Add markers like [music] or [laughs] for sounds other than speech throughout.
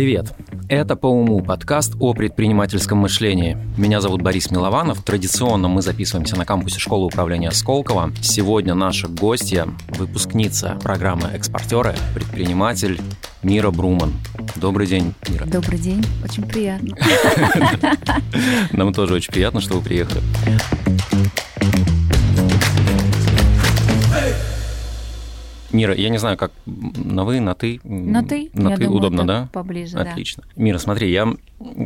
Привет! Это «По уму» подкаст о предпринимательском мышлении. Меня зовут Борис Милованов. Традиционно мы записываемся на кампусе школы управления Сколково. Сегодня наша гостья, выпускница программы «Экспортеры», предприниматель Мира Бруман. Добрый день, Мира. Добрый день, очень приятно. [laughs] Нам тоже очень приятно, что вы приехали. Мира, я не знаю, как на вы, на ты? На ты. На я ты думаю, удобно, да? Поближе, Отлично. Мира, смотри, я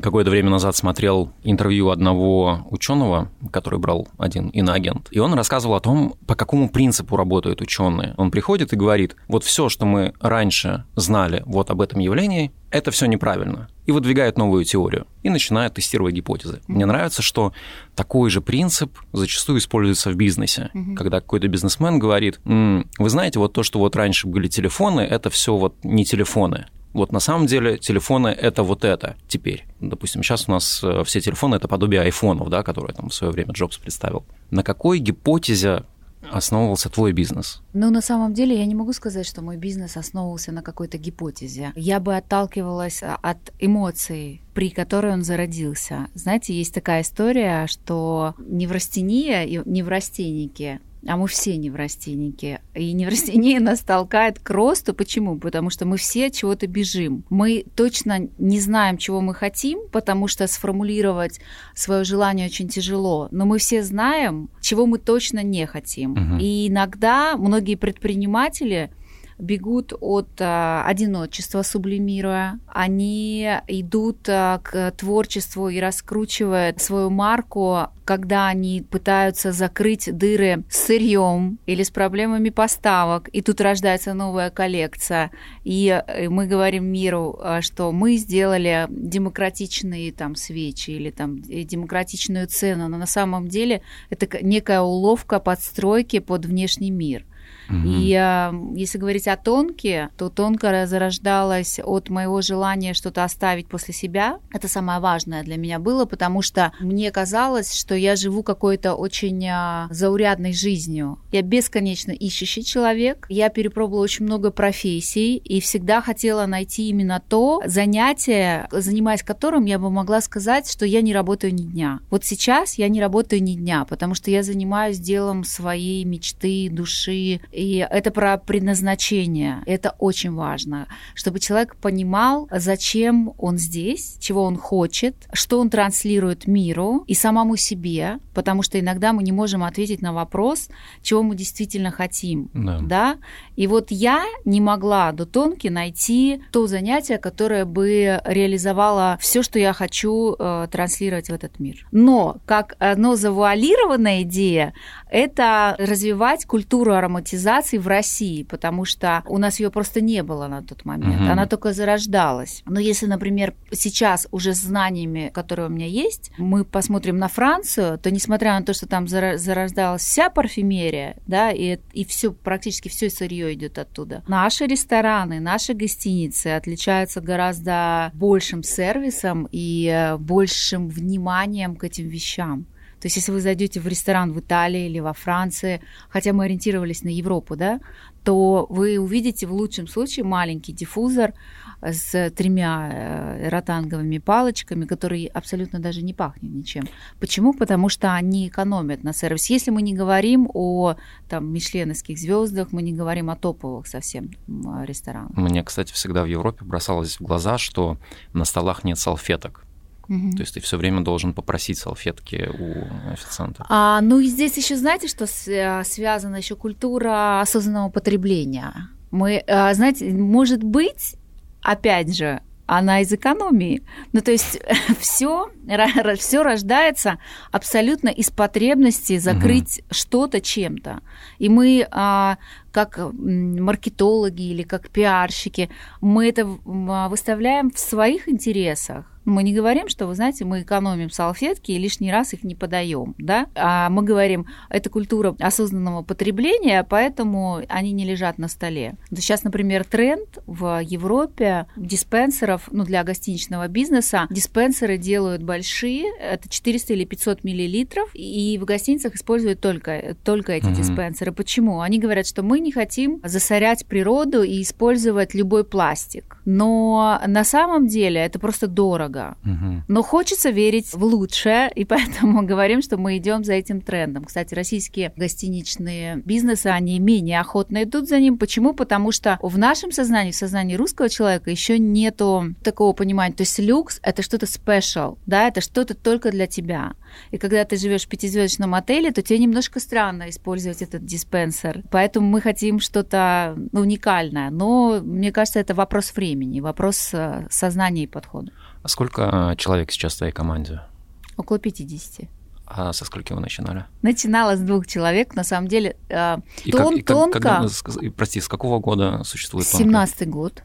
какое-то время назад смотрел интервью одного ученого, который брал один иноагент, и он рассказывал о том, по какому принципу работают ученые. Он приходит и говорит, вот все, что мы раньше знали вот об этом явлении, это все неправильно. И выдвигает новую теорию. И начинает тестировать гипотезы. Мне нравится, что такой же принцип зачастую используется в бизнесе. Когда какой-то бизнесмен говорит, «М, вы знаете, вот то, что вот раньше были телефоны, это все вот не телефоны. Вот на самом деле телефоны это вот это теперь. Допустим, сейчас у нас э, все телефоны это подобие айфонов, да, которые там в свое время Джобс представил. На какой гипотезе основывался твой бизнес? Ну, на самом деле, я не могу сказать, что мой бизнес основывался на какой-то гипотезе. Я бы отталкивалась а, от эмоций, при которой он зародился. Знаете, есть такая история, что неврастения и неврастенники а мы все неврастенники. И неврастения [laughs] нас толкает к росту. Почему? Потому что мы все от чего-то бежим. Мы точно не знаем, чего мы хотим, потому что сформулировать свое желание очень тяжело. Но мы все знаем, чего мы точно не хотим. Мгм. И иногда многие предприниматели бегут от а, одиночества, сублимируя. Они идут а, к творчеству и раскручивают свою марку, когда они пытаются закрыть дыры с сырьем или с проблемами поставок. И тут рождается новая коллекция. И э, мы говорим миру, а, что мы сделали демократичные там свечи или там э, демократичную цену, но на самом деле это некая уловка подстройки под внешний мир. И а, если говорить о тонке, то тонко зарождалась от моего желания что-то оставить после себя. Это самое важное для меня было, потому что мне казалось, что я живу какой-то очень а, заурядной жизнью. Я бесконечно ищущий человек. Я перепробовала очень много профессий и всегда хотела найти именно то занятие, занимаясь которым я бы могла сказать, что я не работаю ни дня. Вот сейчас я не работаю ни дня, потому что я занимаюсь делом своей мечты, души, и это про предназначение. Это очень важно, чтобы человек понимал, зачем он здесь, чего он хочет, что он транслирует миру и самому себе, потому что иногда мы не можем ответить на вопрос, чего мы действительно хотим. Да. Да? И вот я не могла до тонки найти то занятие, которое бы реализовало все, что я хочу э, транслировать в этот мир. Но как одно завуалированная идея, это развивать культуру ароматизации в России, потому что у нас ее просто не было на тот момент. Мгм. Она только зарождалась. Но если, например, сейчас уже с знаниями, которые у меня есть, мы посмотрим на Францию, то несмотря на то, что там зарождалась вся парфюмерия, да, и, и все, практически все сырье идет оттуда. Наши рестораны, наши гостиницы отличаются гораздо большим сервисом и э, большим вниманием к этим вещам. То есть, если вы зайдете в ресторан в Италии или во Франции, хотя мы ориентировались на Европу, да, то вы увидите в лучшем случае маленький диффузор с тремя э, ротанговыми палочками, который абсолютно даже не пахнет ничем. Почему? Потому что они экономят на сервисе. Если мы не говорим о там, мишленовских звездах, мы не говорим о топовых совсем ресторанах. Мне, кстати, всегда в Европе бросалось в глаза, что на столах нет салфеток. То есть ты все время должен попросить салфетки у официанта. А, ну и здесь еще знаете, что э, связана еще культура осознанного потребления. Мы, э, знаете, может быть, опять же, она из экономии. Ну, то есть [laughs] все, все рождается абсолютно из потребности закрыть что-то чем-то. И мы, а, как м, маркетологи или как пиарщики, мы это а, выставляем в своих интересах. Мы не говорим, что, вы знаете, мы экономим салфетки и лишний раз их не подаем, да? А мы говорим, это культура осознанного потребления, поэтому они не лежат на столе. Сейчас, например, тренд в Европе диспенсеров, ну, для гостиничного бизнеса, диспенсеры делают большие, это 400 или 500 миллилитров, и в гостиницах используют только, только эти Мгм. диспенсеры. Почему? Они говорят, что мы не хотим засорять природу и использовать любой пластик. Но на самом деле это просто дорого. Угу. Но хочется верить в лучшее, и поэтому [laughs] говорим, что мы идем за этим трендом. Кстати, российские гостиничные бизнесы, они менее охотно идут за ним. Почему? Потому что в нашем сознании, в сознании русского человека еще нету такого понимания. То есть люкс — это что-то special, да, это что-то только для тебя. И когда ты живешь в пятизвездочном отеле, то тебе немножко странно использовать этот диспенсер. Поэтому мы хотим что-то уникальное. Но мне кажется, это вопрос времени, вопрос э, сознания и подхода. А сколько э, человек сейчас в твоей команде? Около 50. А со скольки вы начинали? Начинала с двух человек, на самом деле. Э, и тон, как, и как, тонко... Когда, прости, с какого года существует тонко? 17 год.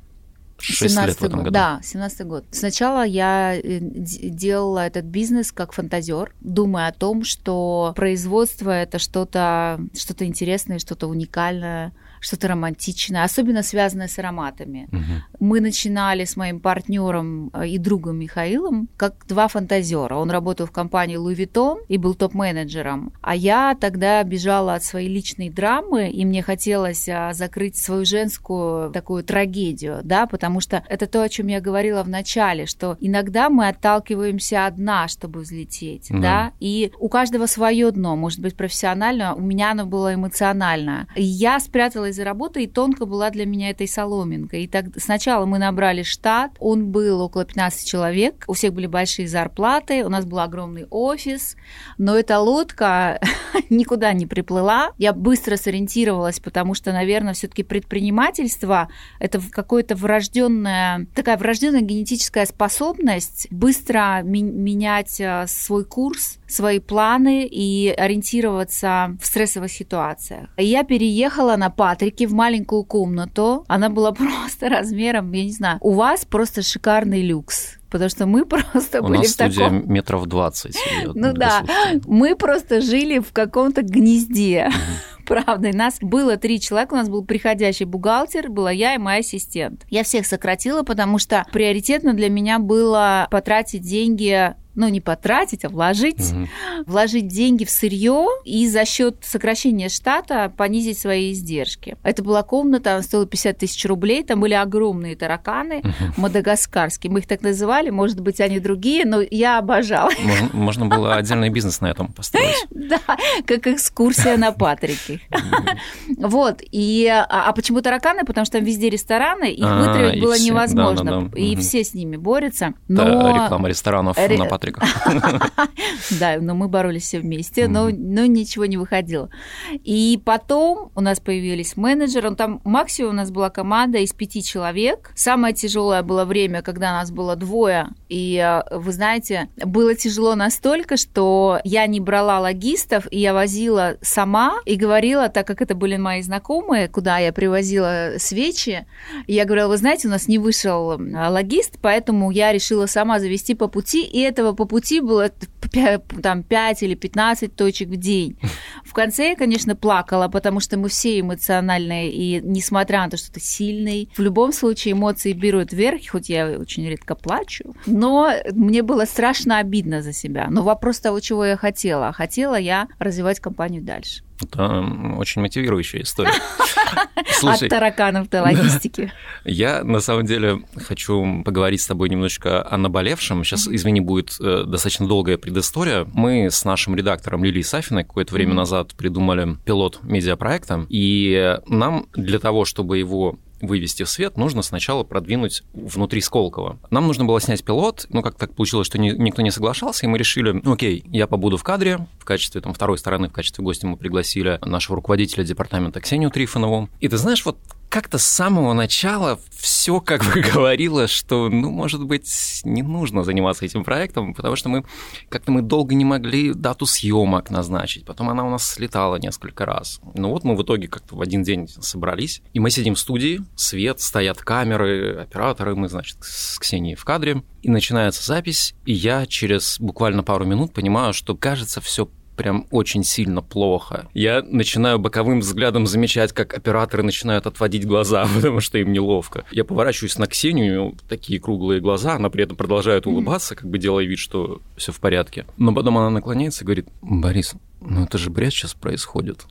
6 лет в этом году. Да, 17 год. Сначала я э, делала этот бизнес как фантазер, думая о том, что производство это что-то что интересное, что-то уникальное, что-то романтичное, особенно связанное с ароматами. Угу. Мы начинали с моим партнером э, и другом Михаилом как два фантазера. Он работал в компании Louis Vuitton и был топ-менеджером, а я тогда бежала от своей личной драмы, и мне хотелось а, закрыть свою женскую такую трагедию, да, потому что это то, о чем я говорила в начале, что иногда мы отталкиваемся одна, чтобы взлететь, да, да? и у каждого свое дно, может быть профессиональное, у меня оно было эмоциональное. И я спрятала из-за работы, и тонко была для меня этой соломинкой. И так сначала мы набрали штат, он был около 15 человек, у всех были большие зарплаты, у нас был огромный офис, но эта лодка [laughs] никуда не приплыла. Я быстро сориентировалась, потому что, наверное, все-таки предпринимательство это какое-то врожденная, такая врожденная генетическая способность быстро ми- менять э, свой курс, свои планы и ориентироваться в стрессовых ситуациях. Я переехала на Патрике в маленькую комнату. Она была [laughs] просто размером, я не знаю, у вас просто шикарный люкс потому что мы [laughs] просто У были нас в таком... студия метров 20. Ну да, мы просто жили в каком-то гнезде. [laughs] Правда, и нас было три человека, у нас был приходящий бухгалтер, была я и мой ассистент. Я всех сократила, потому что приоритетно для меня было потратить деньги ну, не потратить, а вложить, угу. вложить деньги в сырье и за счет сокращения штата понизить свои издержки. Это была комната, она стоила 50 тысяч рублей, там были огромные тараканы угу. мадагаскарские, мы их так называли, может быть, они другие, но я обожала. Можно, можно было отдельный бизнес на этом построить. [laughs] Да, как экскурсия на Патрике. Вот, и, а, а почему тараканы? Потому что там везде рестораны, их а, вытравить было невозможно, и все с ними борются. Но... Реклама ресторанов на Патрике Патрика. [laughs] Да, но мы боролись все вместе, но, ничего не выходило. И потом у нас появились менеджеры, там максимум у нас была команда из пяти человек. Самое тяжелое было время, когда нас было двое, и э, вы знаете, было тяжело настолько, что я не брала логистов, и я возила сама и говорила, так как это были мои знакомые, куда я привозила свечи, я говорила, вы знаете, у нас не вышел э, логист, поэтому я решила сама завести по пути, и этого по пути было там 5 или 15 точек в день. В конце я, конечно, плакала, потому что мы все эмоциональные, и несмотря на то, что ты сильный, в любом случае эмоции берут вверх, хоть я очень редко плачу, но мне было страшно обидно за себя. Но вопрос того, чего я хотела. Хотела я развивать компанию дальше. Это очень мотивирующая история. [laughs] Слушай, От тараканов до логистики. [laughs] Я, на самом деле, хочу поговорить с тобой немножечко о наболевшем. Сейчас, извини, будет э, достаточно долгая предыстория. Мы с нашим редактором Лилией Сафиной какое-то время назад придумали пилот медиапроекта, и нам для того, чтобы его вывести в свет, нужно сначала продвинуть внутри Сколково. Нам нужно было снять пилот, но как так получилось, что ни, никто не соглашался, и мы решили, ну окей, я побуду в кадре, в качестве там, второй стороны, в качестве гостя мы пригласили нашего руководителя департамента Ксению Трифонову. И ты знаешь, вот как-то с самого начала все как бы [laughs] говорило, что, ну, может быть, не нужно заниматься этим проектом, потому что мы как-то мы долго не могли дату съемок назначить. Потом она у нас слетала несколько раз. Ну вот мы в итоге как-то в один день собрались, и мы сидим в студии, свет, стоят камеры, операторы, мы, значит, с Ксенией в кадре, и начинается запись, и я через буквально пару минут понимаю, что, кажется, все прям очень сильно плохо. Я начинаю боковым взглядом замечать, как операторы начинают отводить глаза, [laughs] потому что им неловко. Я поворачиваюсь на Ксению, такие круглые глаза, она при этом продолжает улыбаться, как бы делая вид, что все в порядке. Но потом она наклоняется и говорит, Борис, ну это же бред сейчас происходит.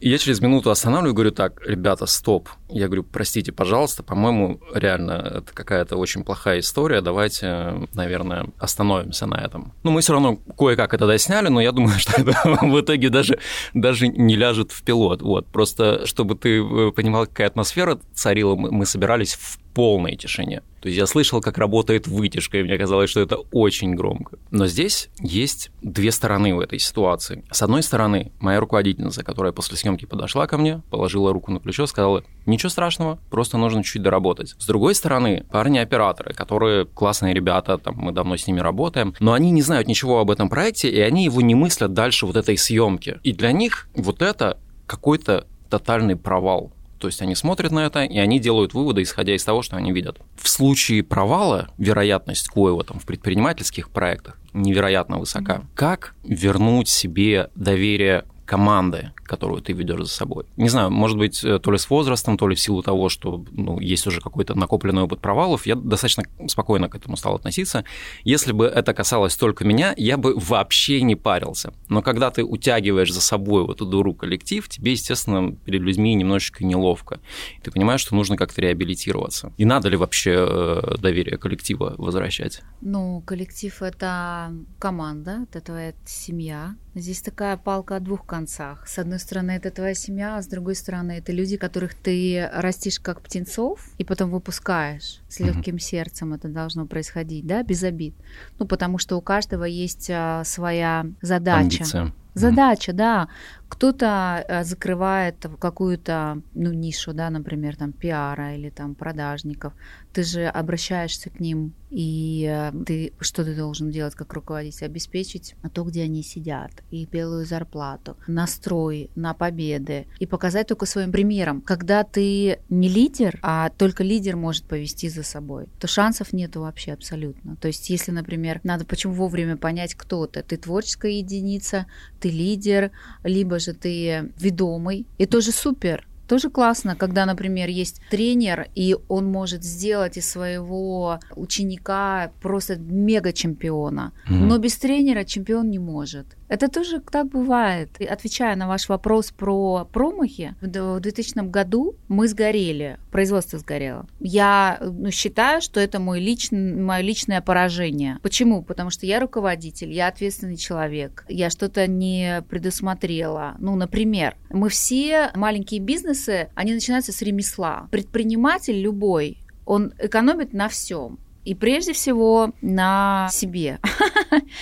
Я через минуту останавливаю, говорю, так, ребята, стоп. Я говорю, простите, пожалуйста, по-моему, реально это какая-то очень плохая история, давайте, наверное, остановимся на этом. Ну, мы все равно кое-как это досняли, но я думаю, [laughs] что это в итоге даже, даже не ляжет в пилот. Вот, просто чтобы ты э, понимал, какая атмосфера царила, мы собирались в полной тишине. То есть я слышал, как работает вытяжка, и мне казалось, что это очень громко. Но здесь есть две стороны в этой ситуации. С одной стороны, моя руководительница, которая после съемки подошла ко мне, положила руку на плечо, сказала, ничего страшного, просто нужно чуть доработать. С другой стороны, парни-операторы, которые классные ребята, там, мы давно с ними работаем, но они не знают ничего об этом проекте, и они его не мыслят дальше вот этой съемки. И для них вот это какой-то тотальный провал. То есть они смотрят на это, и они делают выводы, исходя из того, что они видят. В случае провала вероятность коего там в предпринимательских проектах невероятно высока. Как вернуть себе доверие команды, которую ты ведешь за собой. Не знаю, может быть, э, то ли с возрастом, то ли в силу того, что ну, есть уже какой-то накопленный опыт провалов, я достаточно спокойно к этому стал относиться. Если бы это касалось только меня, я бы вообще не парился. Но когда ты утягиваешь за собой вот эту дуру коллектив, тебе, естественно, перед людьми немножечко неловко. И ты понимаешь, что нужно как-то реабилитироваться. И надо ли вообще э, доверие коллектива возвращать? Ну, коллектив — это команда, это твоя семья. Здесь такая палка о двух концах. С одной стороны, это твоя семья, а с другой стороны, это люди, которых ты растишь как птенцов и потом выпускаешь. С легким mm-hmm. сердцем это должно происходить, да, без обид. Ну, потому что у каждого есть а, своя задача. Амбиция. Задача, mm-hmm. да. Кто-то э, закрывает какую-то ну, нишу, да, например, там пиара или там продажников. Ты же обращаешься к ним, и э, ты что ты должен делать как руководитель? Обеспечить то, где они сидят, и белую зарплату, настрой на победы, и показать только своим примером. Когда ты не лидер, а только лидер может повести за собой, то шансов нету вообще абсолютно. То есть, если, например, надо почему вовремя понять, кто ты. Ты творческая единица, ты лидер, либо же ты ведомый, и тоже супер. Тоже классно, когда, например, есть тренер, и он может сделать из своего ученика просто мега-чемпиона. Mm-hmm. Но без тренера чемпион не может. Это тоже так бывает. И отвечая на ваш вопрос про промахи, в 2000 году мы сгорели, производство сгорело. Я ну, считаю, что это мой личный, мое личное поражение. Почему? Потому что я руководитель, я ответственный человек, я что-то не предусмотрела. Ну, например, мы все маленькие бизнесы, они начинаются с ремесла. Предприниматель любой, он экономит на всем. И прежде всего на себе.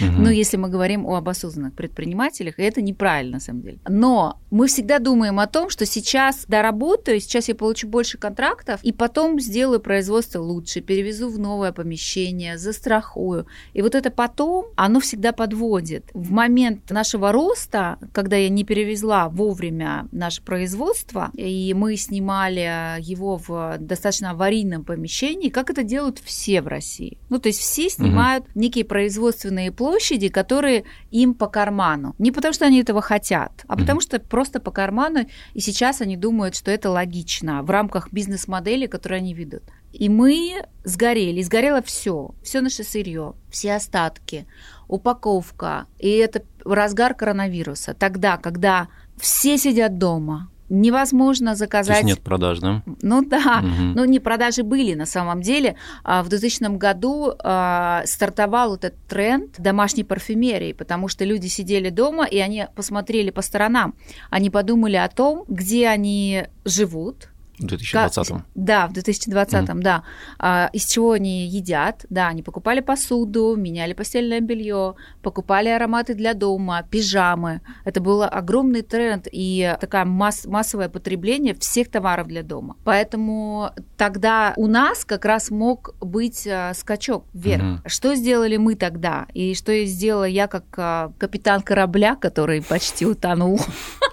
Ну, если мы говорим об осознанных предпринимателях, и это неправильно, на самом деле. Но мы всегда думаем о том, что сейчас доработаю, сейчас я получу больше контрактов, и потом сделаю производство лучше, перевезу в новое помещение, застрахую. И вот это потом, оно всегда подводит. В момент нашего роста, когда я не перевезла вовремя наше производство, и мы снимали его в достаточно аварийном помещении, как это делают все в России. Ну, то есть все снимают угу. некие производственные площади, которые им по карману. Не потому, что они этого хотят, а угу. потому что просто по карману, и сейчас они думают, что это логично в рамках бизнес-модели, которую они ведут. И мы сгорели, сгорело все, все наше сырье, все остатки, упаковка. И это разгар коронавируса. Тогда, когда все сидят дома, невозможно заказать. То есть нет продаж, да? Ну да, угу. ну не продажи были на самом деле. А в 2000 году а, стартовал этот тренд домашней парфюмерии, потому что люди сидели дома и они посмотрели по сторонам, они подумали о том, где они живут, в 2020. Как, да, в 2020, mm. да. А, из чего они едят? Да, они покупали посуду, меняли постельное белье, покупали ароматы для дома, пижамы. Это был огромный тренд и такая масс, массовое потребление всех товаров для дома. Поэтому тогда у нас как раз мог быть а, скачок вверх. Mm. Что сделали мы тогда? И что сделала я как а, капитан корабля, который почти утонул? [laughs]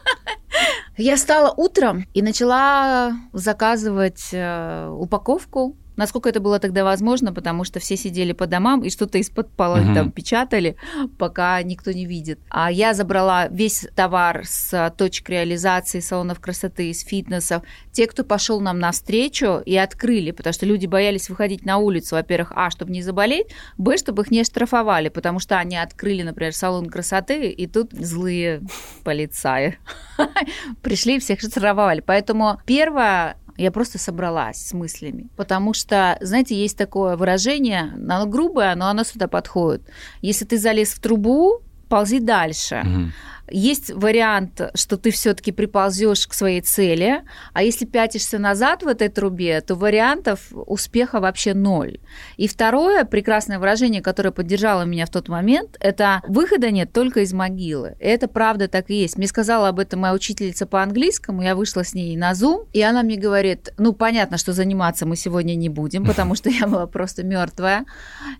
Я стала утром и начала заказывать э, упаковку Насколько это было тогда возможно, потому что все сидели по домам и что-то из-под пола угу. там печатали, пока никто не видит. А я забрала весь товар с точек реализации салонов красоты, из фитнесов. Те, кто пошел нам навстречу и открыли, потому что люди боялись выходить на улицу, во-первых, а, чтобы не заболеть, б, чтобы их не штрафовали, потому что они открыли, например, салон красоты, и тут злые полицаи [laughs] пришли и всех штрафовали. Поэтому первое, я просто собралась с мыслями. Потому что, знаете, есть такое выражение, оно грубое, но оно сюда подходит. Если ты залез в трубу, ползи дальше. Угу. Есть вариант, что ты все-таки приползешь к своей цели, а если пятишься назад в этой трубе, то вариантов успеха вообще ноль. И второе прекрасное выражение, которое поддержало меня в тот момент, это выхода нет только из могилы. И это правда так и есть. Мне сказала об этом моя учительница по английскому, я вышла с ней на Zoom, и она мне говорит, ну понятно, что заниматься мы сегодня не будем, [laughs] потому что я была просто мертвая.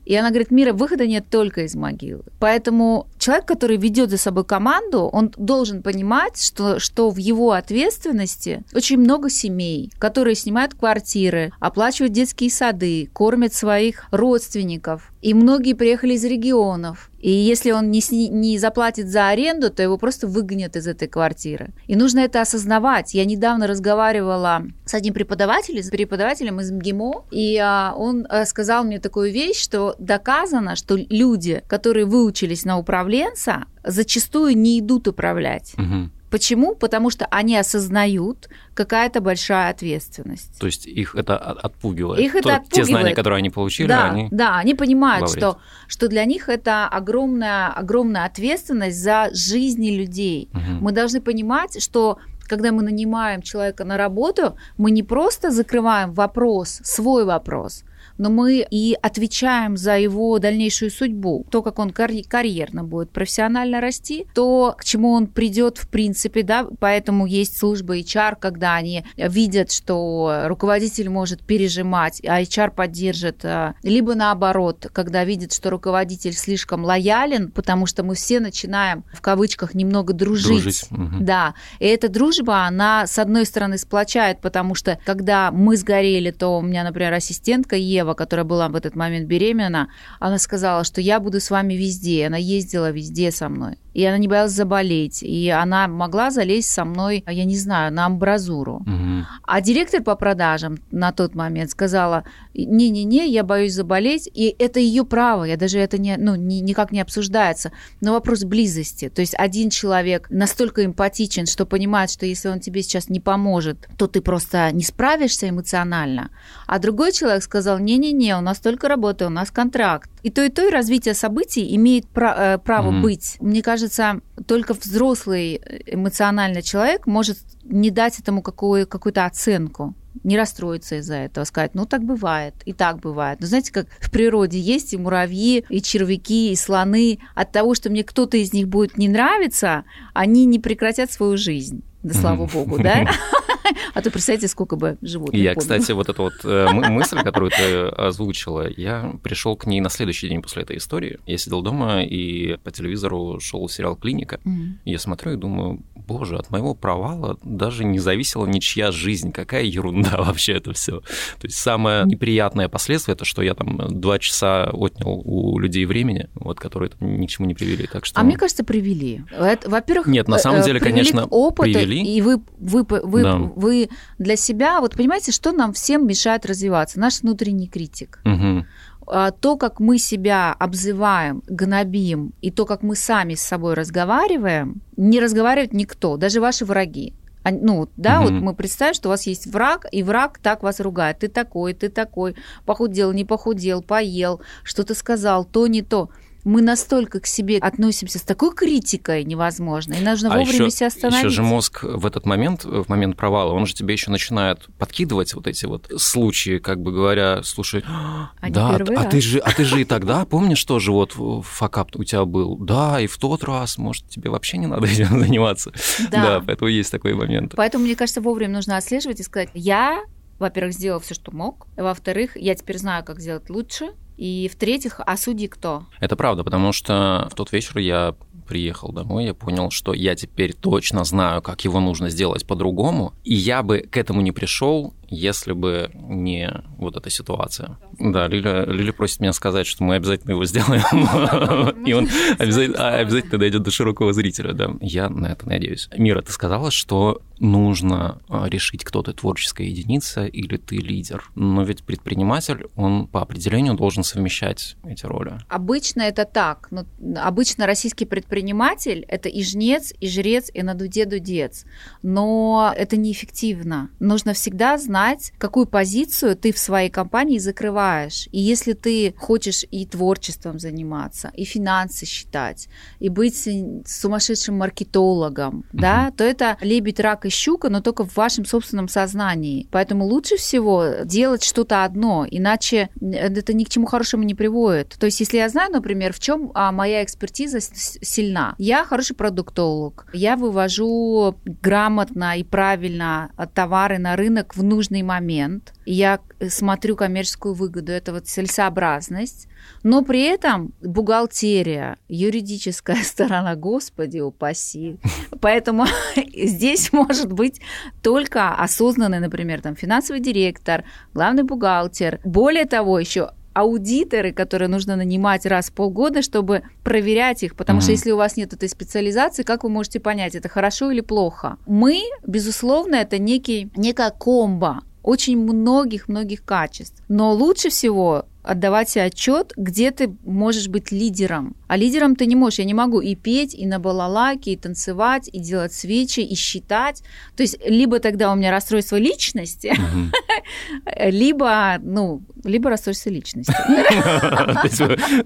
И она говорит, Мира, выхода нет только из могилы. Поэтому человек, который ведет за собой команду, он должен понимать, что, что в его ответственности очень много семей, которые снимают квартиры, оплачивают детские сады, кормят своих родственников. И многие приехали из регионов. И если он не, не заплатит за аренду, то его просто выгонят из этой квартиры. И нужно это осознавать. Я недавно разговаривала с одним преподавателем, с преподавателем из МГИМО, и а, он а, сказал мне такую вещь, что доказано, что люди, которые выучились на управленца, зачастую не идут управлять. Угу. Почему? Потому что они осознают, какая-то большая ответственность. То есть их это отпугивает. Их это отпугивает. Те знания, которые они получили, да, они. Да, они понимают, что, что для них это огромная, огромная ответственность за жизни людей. Угу. Мы должны понимать, что когда мы нанимаем человека на работу, мы не просто закрываем вопрос, свой вопрос, но мы и отвечаем за его дальнейшую судьбу. То, как он карьерно будет профессионально расти, то, к чему он придет в принципе, да, поэтому есть служба HR, когда они видят, что руководитель может пережимать, а HR поддержит, э, либо наоборот, когда видят, что руководитель слишком лоялен, потому что мы все начинаем в кавычках немного дружить. дружить. Угу. Да, и эта дружба, она с одной стороны сплочает, потому что когда мы сгорели, то у меня, например, ассистентка Ева, Ева, которая была в этот момент беременна, она сказала, что я буду с вами везде. Она ездила везде со мной и она не боялась заболеть, и она могла залезть со мной, я не знаю, на амбразуру. Угу. А директор по продажам на тот момент сказала, не-не-не, я боюсь заболеть, и это ее право, я даже это не, ну, ни, никак не обсуждается, но вопрос близости, то есть один человек настолько эмпатичен, что понимает, что если он тебе сейчас не поможет, то ты просто не справишься эмоционально, а другой человек сказал, не-не-не, у нас только работа, у нас контракт, и то, и то, и развитие событий имеет э, право mm-hmm. быть. Мне кажется, только взрослый эмоциональный человек может не дать этому какую- какую-то оценку не расстроиться из-за этого, сказать, ну так бывает, и так бывает. Но знаете, как в природе есть и муравьи, и червяки, и слоны. От того, что мне кто-то из них будет не нравиться, они не прекратят свою жизнь. Да слава богу, да? [laughs] А то представьте, сколько бы животных. Я, кстати, вот эту вот э, мысль, которую ты озвучила, я пришел к ней на следующий день после этой истории. Я сидел дома, и по телевизору шел сериал «Клиника». Я смотрю и думаю, боже, от моего провала даже не зависела ничья жизнь. Какая ерунда [laughs] вообще это все. То есть самое неприятное последствие, это что я там два часа отнял у людей времени, вот, которые ни к чему не привели. Так что... А мне кажется, привели. Во-первых, Нет, на самом э, деле, конечно, опыта, привели. И вы, вы, вы, да. Вы для себя, вот понимаете, что нам всем мешает развиваться? Наш внутренний критик. Угу то, как мы себя обзываем, гнобим, и то, как мы сами с собой разговариваем, не разговаривает никто, даже ваши враги. Ну, да, угу. вот мы представим, что у вас есть враг, и враг так вас ругает. Ты такой, ты такой, похудел, не похудел, поел, что-то сказал, то не то мы настолько к себе относимся с такой критикой невозможно, и нужно а вовремя себя остановить. Еще же мозг в этот момент, в момент провала, он же тебе еще начинает подкидывать вот эти вот случаи, как бы говоря, слушай, [gasps] а да, а ты же, а ты же и [laughs] тогда помнишь тоже вот факап у тебя был, да, и в тот раз, может, тебе вообще не надо [laughs] этим заниматься, да, да поэтому есть такой момент. Поэтому мне кажется, вовремя нужно отслеживать и сказать, я во-первых, сделал все, что мог. Во-вторых, я теперь знаю, как сделать лучше. И в-третьих, а судьи кто? Это правда, потому что в тот вечер я приехал домой, я понял, что я теперь точно знаю, как его нужно сделать по-другому, и я бы к этому не пришел, если бы не вот эта ситуация. Да, Лиля, Лиля просит меня сказать, что мы обязательно его сделаем, и он обязательно, дойдет до широкого зрителя, да. Я на это надеюсь. Мира, ты сказала, что нужно а, решить, кто ты творческая единица или ты лидер. Но ведь предприниматель, он по определению должен совмещать эти роли. Обычно это так. Но обычно российский предприниматель – это и жнец, и жрец, и на дуде дудец. Но это неэффективно. Нужно всегда знать, какую позицию ты в своей компании закрываешь. И если ты хочешь и творчеством заниматься, и финансы считать, и быть сумасшедшим маркетологом, угу. да, то это лебедь, рак и щука, но только в вашем собственном сознании. Поэтому лучше всего делать что-то одно, иначе это ни к чему хорошему не приводит. То есть, если я знаю, например, в чем а, моя экспертиза сильна, я хороший продуктолог, я вывожу грамотно и правильно товары на рынок в нужный момент, я смотрю коммерческую выгоду, это вот целесообразность, но при этом бухгалтерия, юридическая [laughs] сторона, господи упаси. Поэтому [laughs] здесь может быть только осознанный, например, там, финансовый директор, главный бухгалтер. Более того, еще аудиторы, которые нужно нанимать раз в полгода, чтобы проверять их, потому mm-hmm. что если у вас нет этой специализации, как вы можете понять, это хорошо или плохо? Мы, безусловно, это некий, некая комбо очень многих-многих качеств. Но лучше всего отдавать себе отчет, где ты можешь быть лидером. А лидером ты не можешь. Я не могу и петь, и на балалайке, и танцевать, и делать свечи, и считать. То есть либо тогда у меня расстройство личности, [laughs] либо, ну, либо расстройство личности.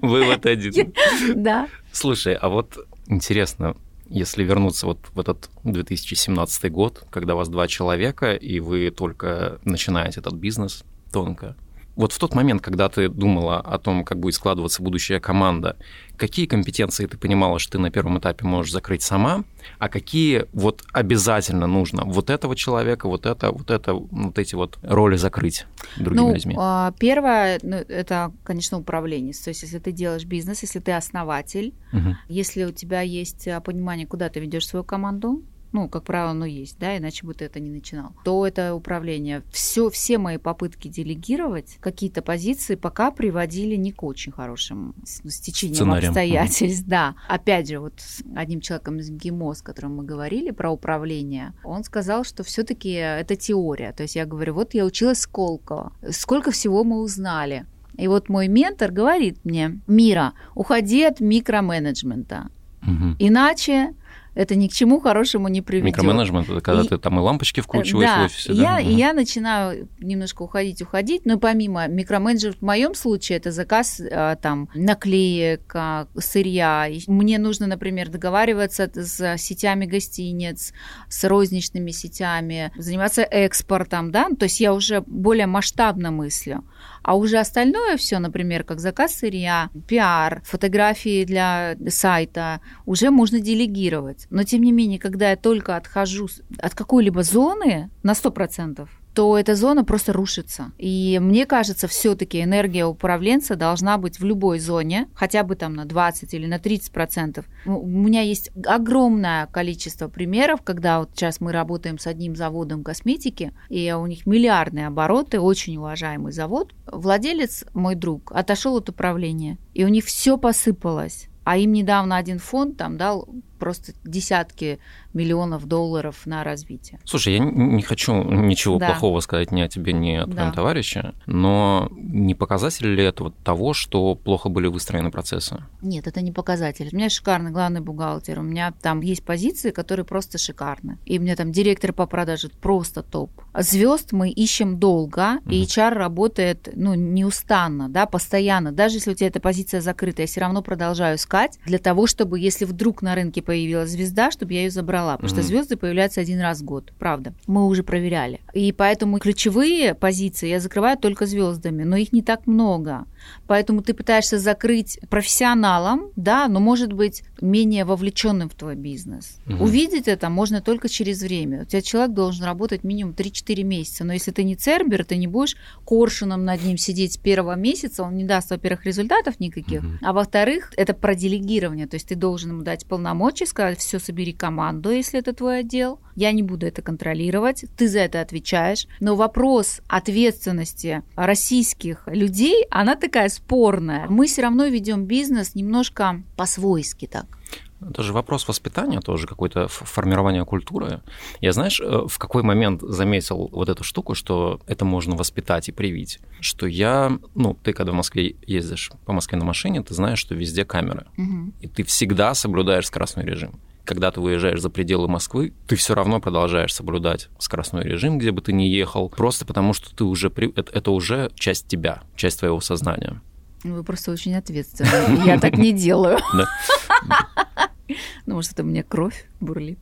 [laughs] Вывод один. Да. Слушай, а вот интересно, если вернуться вот в этот 2017 год, когда у вас два человека, и вы только начинаете этот бизнес тонко, вот в тот момент, когда ты думала о том, как будет складываться будущая команда, какие компетенции ты понимала, что ты на первом этапе можешь закрыть сама, а какие вот обязательно нужно вот этого человека, вот это, вот это, вот эти вот роли закрыть другими ну, людьми? А, первое, ну, это, конечно, управление. То есть, если ты делаешь бизнес, если ты основатель, угу. если у тебя есть а, понимание, куда ты ведешь свою команду, ну, как правило, оно есть, да, иначе бы ты это не начинал, то это управление. Все, все мои попытки делегировать какие-то позиции пока приводили не к очень хорошим стечениям Сценарием. обстоятельств, да. Опять же, вот с одним человеком из ГИМО, с которым мы говорили про управление, он сказал, что все-таки это теория. То есть я говорю, вот я училась Сколково, сколько всего мы узнали. И вот мой ментор говорит мне, Мира, уходи от микроменеджмента. Угу. Иначе это ни к чему хорошему не приведет. Микроменеджмент это когда и, ты там и лампочки вкручиваешь да, в офисе. Я, да, и я начинаю немножко уходить, уходить, но помимо микроменеджмента в моем случае это заказ а, там наклеек, а, сырья. Мне нужно, например, договариваться с сетями гостиниц, с розничными сетями, заниматься экспортом, да, то есть я уже более масштабно мыслю. А уже остальное все, например, как заказ сырья, пиар, фотографии для сайта, уже можно делегировать. Но тем не менее, когда я только отхожу от какой-либо зоны на 100%, то эта зона просто рушится. И мне кажется, все-таки энергия управленца должна быть в любой зоне, хотя бы там на 20 или на 30 процентов. У меня есть огромное количество примеров, когда вот сейчас мы работаем с одним заводом косметики, и у них миллиардные обороты, очень уважаемый завод. Владелец, мой друг, отошел от управления, и у них все посыпалось. А им недавно один фонд там дал просто десятки миллионов долларов на развитие. Слушай, я не хочу ничего да. плохого сказать ни о тебе, ни о твоем да. товарище, но не показатель ли это вот того, что плохо были выстроены процессы? Нет, это не показатель. У меня шикарный главный бухгалтер, у меня там есть позиции, которые просто шикарны. И у меня там директор по продаже просто топ. Звезд мы ищем долго, угу. и HR работает ну, неустанно, да, постоянно. Даже если у тебя эта позиция закрыта, я все равно продолжаю искать для того, чтобы, если вдруг на рынке появилась звезда, чтобы я ее забрала. Потому mm-hmm. что звезды появляются один раз в год, правда. Мы уже проверяли. И поэтому ключевые позиции я закрываю только звездами, но их не так много. Поэтому ты пытаешься закрыть профессионалом, да, но может быть менее вовлеченным в твой бизнес. Угу. Увидеть это можно только через время. У тебя человек должен работать минимум 3-4 месяца. Но если ты не цербер, ты не будешь коршуном над ним сидеть с первого месяца, он не даст, во-первых, результатов никаких, угу. а во-вторых, это про делегирование. То есть ты должен ему дать полномочия сказать, все, собери команду, если это твой отдел. Я не буду это контролировать, ты за это отвечаешь. Но вопрос ответственности российских людей, она такая спорная. Мы все равно ведем бизнес немножко по-свойски так. Это же вопрос воспитания тоже, какое-то формирование культуры. Я, знаешь, э, в какой момент заметил вот эту штуку, что это можно воспитать и привить? Что я, ну, ты когда в Москве ездишь по Москве на машине, ты знаешь, что везде камеры. Угу. И ты всегда соблюдаешь скоростной режим. Когда ты выезжаешь за пределы Москвы, ты все равно продолжаешь соблюдать скоростной режим, где бы ты ни ехал, просто потому что ты уже при... это, это уже часть тебя, часть твоего сознания. Вы просто очень ответственны. Я так не делаю. Ну, может, это у меня кровь бурлит.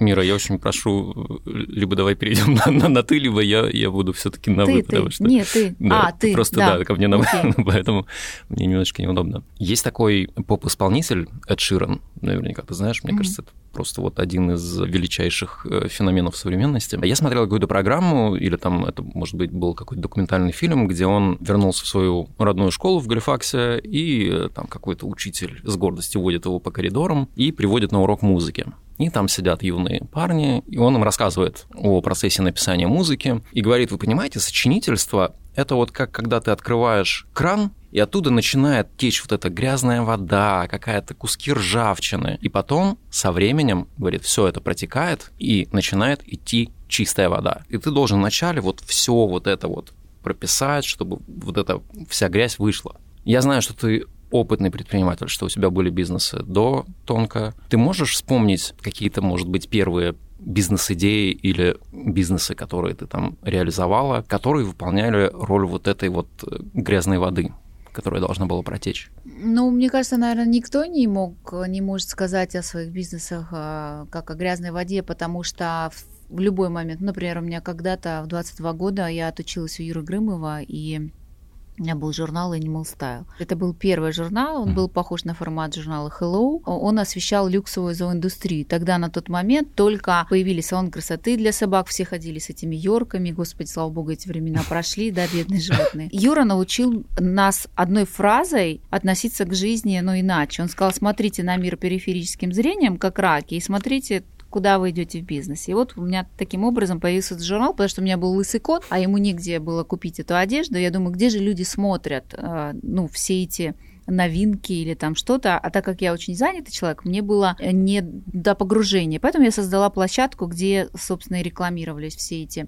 Мира, я очень прошу, либо давай перейдем на, на, на ты, либо я, я буду все-таки на ты, вы, ты. потому что. Нет, ты. [laughs] Да, а, ты. Просто да, да ко мне на okay. [laughs] поэтому мне немножечко неудобно. Есть такой поп-исполнитель Эд Ширан, наверняка ты знаешь, мне mm-hmm. кажется, это просто вот один из величайших э, феноменов современности. Я смотрел какую-то программу, или там это, может быть, был какой-то документальный фильм, где он вернулся в свою родную школу в Галифаксе, и э, там какой-то учитель с гордостью водит его по коридорам и приводит на урок музыки. И там сидят юные парни, и он им рассказывает о процессе написания музыки и говорит, вы понимаете, сочинительство — это вот как когда ты открываешь кран, и оттуда начинает течь вот эта грязная вода, какая-то куски ржавчины. И потом со временем, говорит, все это протекает, и начинает идти чистая вода. И ты должен вначале вот все вот это вот прописать, чтобы вот эта вся грязь вышла. Я знаю, что ты опытный предприниматель, что у тебя были бизнесы до тонко. Ты можешь вспомнить какие-то, может быть, первые бизнес-идеи или бизнесы, которые ты там реализовала, которые выполняли роль вот этой вот э, грязной воды, которая должна была протечь? Ну, мне кажется, наверное, никто не мог, не может сказать о своих бизнесах а, как о грязной воде, потому что в любой момент, например, у меня когда-то в 22 года я отучилась у Юры Грымова, и у меня был журнал Animal Style. Это был первый журнал, он был похож на формат журнала Hello. Он освещал люксовую зооиндустрию. Тогда на тот момент только появились салон красоты для собак, все ходили с этими йорками. Господи, слава богу, эти времена прошли, да, бедные животные. Юра научил нас одной фразой относиться к жизни, но иначе. Он сказал, смотрите на мир периферическим зрением, как раки, и смотрите куда вы идете в бизнесе. И вот у меня таким образом появился этот журнал, потому что у меня был лысый кот, а ему нигде было купить эту одежду. Я думаю, где же люди смотрят, э, ну, все эти новинки или там что-то, а так как я очень занятый человек, мне было не до погружения. Поэтому я создала площадку, где, собственно, и рекламировались все эти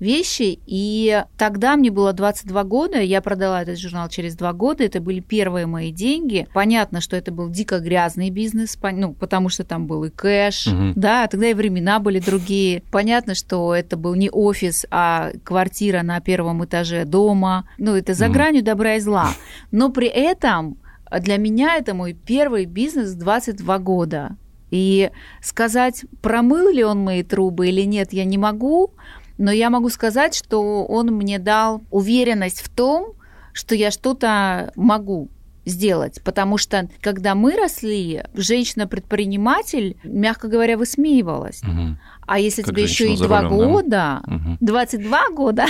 вещи. И тогда мне было 22 года, я продала этот журнал через два года, это были первые мои деньги. Понятно, что это был дико грязный бизнес, ну, потому что там был и кэш, угу. да, тогда и времена были другие. Понятно, что это был не офис, а квартира на первом этаже дома. Ну, это за угу. гранью добра и зла. Но при этом для меня это мой первый бизнес 22 года. И сказать, промыл ли он мои трубы или нет, я не могу, но я могу сказать, что он мне дал уверенность в том, что я что-то могу сделать, потому что когда мы росли, женщина-предприниматель, мягко говоря, высмеивалась. Угу. А если как тебе еще и два года, да? 22 года,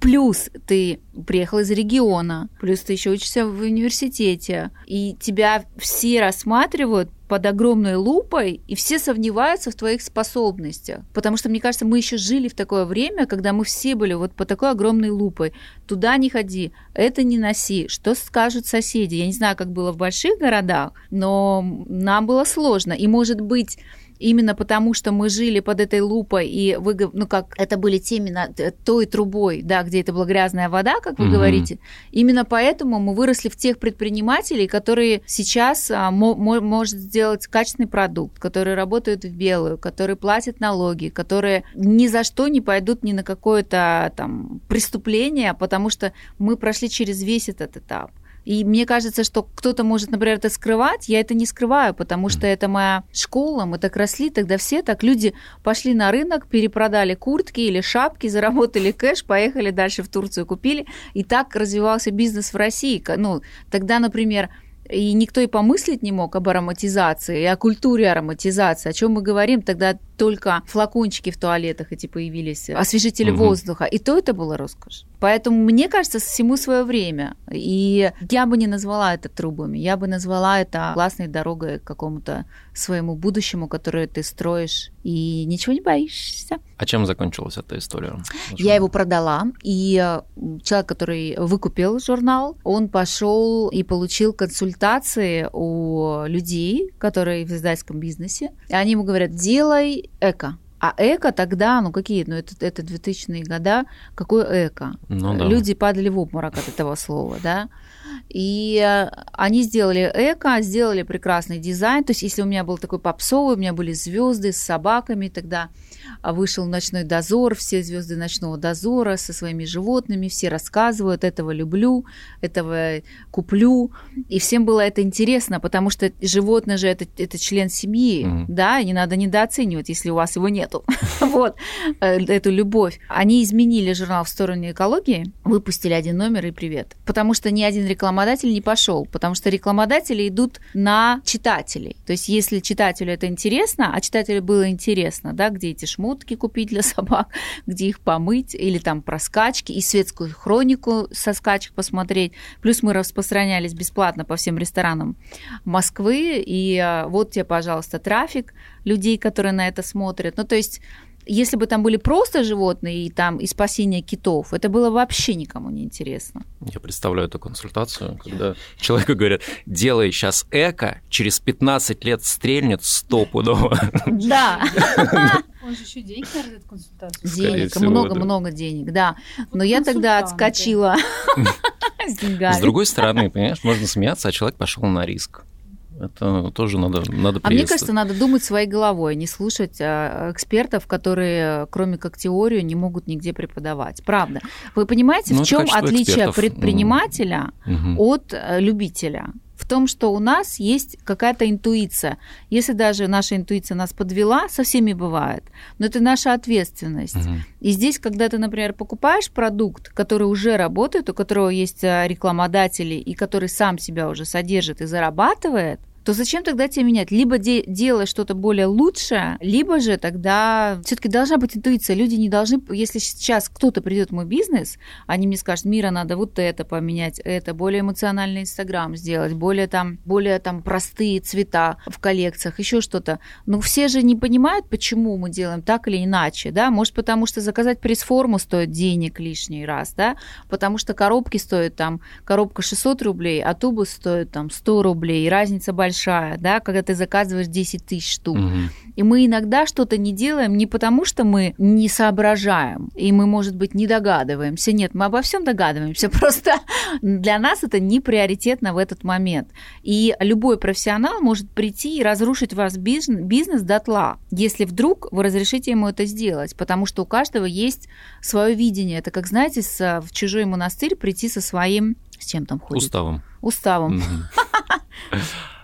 плюс ты приехал из региона, плюс ты еще учишься в университете, и тебя все рассматривают под огромной лупой, и все сомневаются в твоих способностях. Потому что, мне кажется, мы еще жили в такое время, когда мы все были вот под такой огромной лупой. Туда не ходи, это не носи, что скажут соседи. Я не знаю, как было в больших городах, но нам было сложно. И, может быть, именно потому, что мы жили под этой лупой, и вы, ну как, это были теми на той трубой, да, где это была грязная вода, как вы угу. говорите, именно поэтому мы выросли в тех предпринимателей, которые сейчас а, мо- может сделать качественный продукт, которые работают в белую, которые платят налоги, которые ни за что не пойдут ни на какое-то там преступление, потому что мы прошли через весь этот этап. И мне кажется, что кто-то может, например, это скрывать. Я это не скрываю, потому что это моя школа. Мы так росли, тогда все так. Люди пошли на рынок, перепродали куртки или шапки, заработали кэш, поехали дальше в Турцию, купили. И так развивался бизнес в России. Ну, тогда, например, и никто и помыслить не мог об ароматизации и о культуре ароматизации. О чем мы говорим, тогда только флакончики в туалетах эти появились, освежители угу. воздуха. И то это было роскошь. Поэтому мне кажется, всему свое время. И я бы не назвала это трубами, я бы назвала это классной дорогой к какому-то своему будущему, которое ты строишь, и ничего не боишься. А чем закончилась эта история? Я его продала, и э, человек, который выкупил журнал, он пошел и получил консультации у людей, которые в издательском бизнесе. И они ему говорят, делай эко. А эко тогда, ну какие, ну это, это 2000-е года, какое эко? Ну, да. Люди падали в обморок от этого слова, да? И э, они сделали эко, сделали прекрасный дизайн. То есть, если у меня был такой попсовый, у меня были звезды с собаками, тогда вышел ночной дозор, все звезды ночного дозора со своими животными, все рассказывают, этого люблю, этого куплю. И всем было это интересно, потому что животное же это, это член семьи, mm-hmm. да, и не надо недооценивать, если у вас его нету. [laughs] вот, э, эту любовь. Они изменили журнал в сторону экологии, выпустили один номер и привет. Потому что ни один рекламодатель не пошел, потому что рекламодатели идут на читателей. То есть, если читателю это интересно, а читателю было интересно, да, где эти шмотки купить для [laughs] собак, где их помыть, или там про скачки, и светскую хронику со скачек посмотреть. Плюс мы распространялись бесплатно по всем ресторанам Москвы, и э, вот тебе, пожалуйста, трафик людей, которые на это смотрят. Ну, то есть если бы там были просто животные и там и спасение китов, это было вообще никому не интересно. Я представляю эту консультацию, когда человеку говорят, делай сейчас эко, через 15 лет стрельнет стопудово. [laughs] Да. [laughs] Он же еще денег на эту консультацию. Денег, много-много денег, да. Но я тогда отскочила [laughs] с деньгами. С другой стороны, понимаешь, можно смеяться, а человек пошел на риск. Это тоже надо, надо А мне кажется, надо думать своей головой, не слушать а, экспертов, которые, кроме как теорию, не могут нигде преподавать. Правда. Вы понимаете, ну, в чем отличие экспертов. предпринимателя угу. от э, любителя? В том, что у нас есть какая-то интуиция. Если даже наша интуиция нас подвела, со всеми бывает, но это наша ответственность. Угу. И здесь, когда ты, например, покупаешь продукт, который уже работает, у которого есть э, рекламодатели и который сам себя уже содержит и зарабатывает, то зачем тогда тебе менять? Либо де- делай что-то более лучшее, либо же тогда все-таки должна быть интуиция. Люди не должны, если сейчас кто-то придет в мой бизнес, они мне скажут, Мира, надо вот это поменять, это, более эмоциональный Инстаграм сделать, более там, более там простые цвета в коллекциях, еще что-то. Но все же не понимают, почему мы делаем так или иначе, да? Может, потому что заказать пресс-форму стоит денег лишний раз, да? Потому что коробки стоят там, коробка 600 рублей, а тубус стоит там 100 рублей, и разница большая большая, да, когда ты заказываешь 10 тысяч штук. Угу. И мы иногда что-то не делаем не потому, что мы не соображаем, и мы, может быть, не догадываемся. Нет, мы обо всем догадываемся. [laughs] Просто для нас это не приоритетно в этот момент. И любой профессионал может прийти и разрушить ваш бизнес, бизнес дотла, если вдруг вы разрешите ему это сделать, потому что у каждого есть свое видение. Это как, знаете, в чужой монастырь прийти со своим с чем там ходит? Уставом. Уставом. [laughs]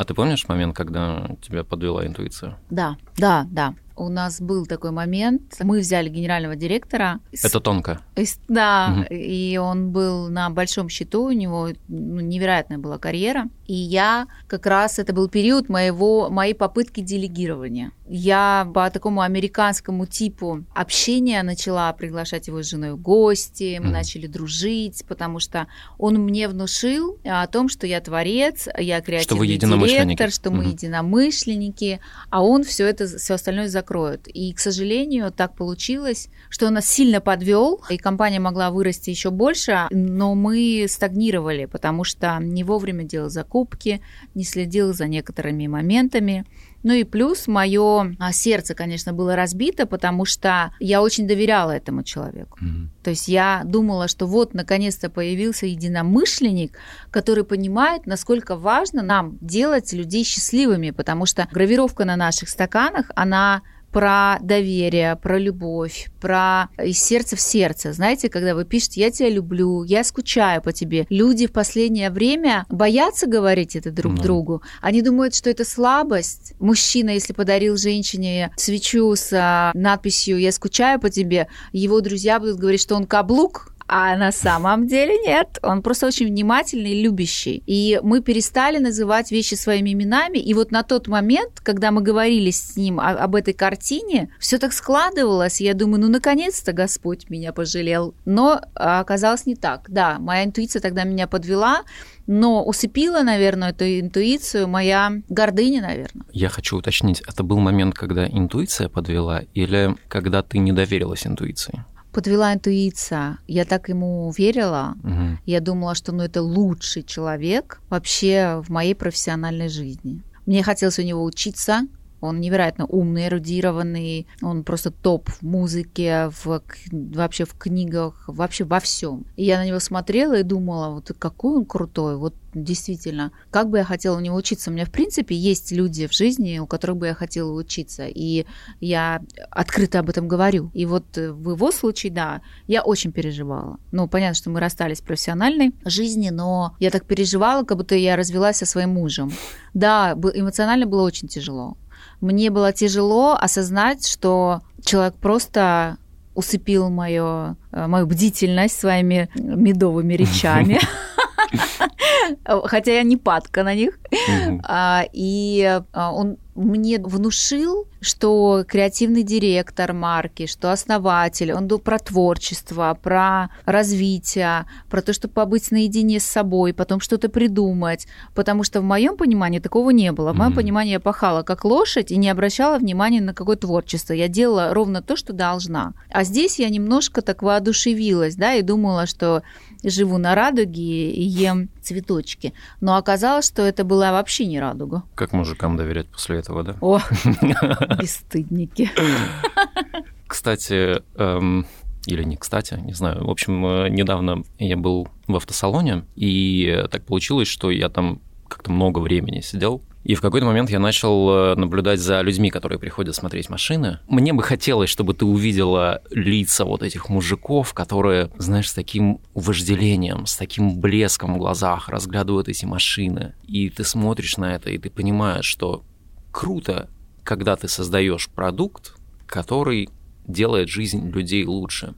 А ты помнишь момент, когда тебя подвела интуиция? Да, да, да у нас был такой момент. Мы взяли генерального директора. Это тонко. Да, угу. и он был на большом счету, у него ну, невероятная была карьера. И я как раз, это был период моего, моей попытки делегирования. Я по такому американскому типу общения начала приглашать его с женой в гости, мы mm. начали дружить, потому что он мне внушил о том, что я творец, я креативный что директор, что мы mm. единомышленники, а он все это, все остальное закрыл закроют. И, к сожалению, так получилось, что он нас сильно подвел, и компания могла вырасти еще больше, но мы стагнировали, потому что не вовремя делал закупки, не следил за некоторыми моментами. Ну и плюс мое а, сердце, конечно, было разбито, потому что я очень доверяла этому человеку. Mm-hmm. То есть я думала, что вот наконец-то появился единомышленник, который понимает, насколько важно нам делать людей счастливыми, потому что гравировка на наших стаканах, она про доверие, про любовь, про из сердца в сердце. Знаете, когда вы пишете «я тебя люблю», «я скучаю по тебе», люди в последнее время боятся говорить это друг mm. другу. Они думают, что это слабость. Мужчина, если подарил женщине свечу с а, надписью «я скучаю по тебе», его друзья будут говорить, что он каблук, А на самом деле нет. Он просто очень внимательный любящий. И мы перестали называть вещи своими именами. И вот на тот момент, когда мы говорили с ним об этой картине, все так складывалось. Я думаю, ну наконец-то Господь меня пожалел. Но оказалось не так. Да, моя интуиция тогда меня подвела. Но усыпила, наверное, эту интуицию моя гордыня, наверное. Я хочу уточнить, это был момент, когда интуиция подвела или когда ты не доверилась интуиции? Подвела интуиция. Я так ему верила. Угу. Я думала, что ну, это лучший человек вообще в моей профессиональной жизни. Мне хотелось у него учиться, он невероятно умный, эрудированный, он просто топ в музыке, в, вообще в книгах, вообще во всем. И я на него смотрела и думала, вот какой он крутой, вот действительно, как бы я хотела у него учиться. У меня, в принципе, есть люди в жизни, у которых бы я хотела учиться, и я открыто об этом говорю. И вот в его случае, да, я очень переживала. Ну, понятно, что мы расстались в профессиональной жизни, но я так переживала, как будто я развелась со своим мужем. Да, эмоционально было очень тяжело мне было тяжело осознать, что человек просто усыпил мою, э, мою бдительность своими медовыми речами. [laughs] [laughs] Хотя я не падка на них. А, и а, он мне внушил, что креативный директор марки, что основатель, он был про творчество, про развитие, про то, чтобы побыть наедине с собой, потом что-то придумать. Потому что в моем понимании такого не было. В моем mm-hmm. понимании я пахала как лошадь и не обращала внимания на какое творчество. Я делала ровно то, что должна. А здесь я немножко так воодушевилась, да, и думала, что живу на радуге и ем цветочки. Но оказалось, что это была вообще не радуга. Как мужикам доверять после этого, да? О, [laughs] бесстыдники. Кстати, эм, или не кстати, не знаю. В общем, э, недавно я был в автосалоне, и так получилось, что я там как-то много времени сидел и в какой-то момент я начал э, наблюдать за людьми, которые приходят смотреть машины. Мне бы хотелось, чтобы ты увидела лица вот этих мужиков, которые, знаешь, с таким вожделением, с таким блеском в глазах разглядывают эти машины. И ты смотришь на это, и ты понимаешь, что круто, когда ты создаешь продукт, который делает жизнь людей лучше.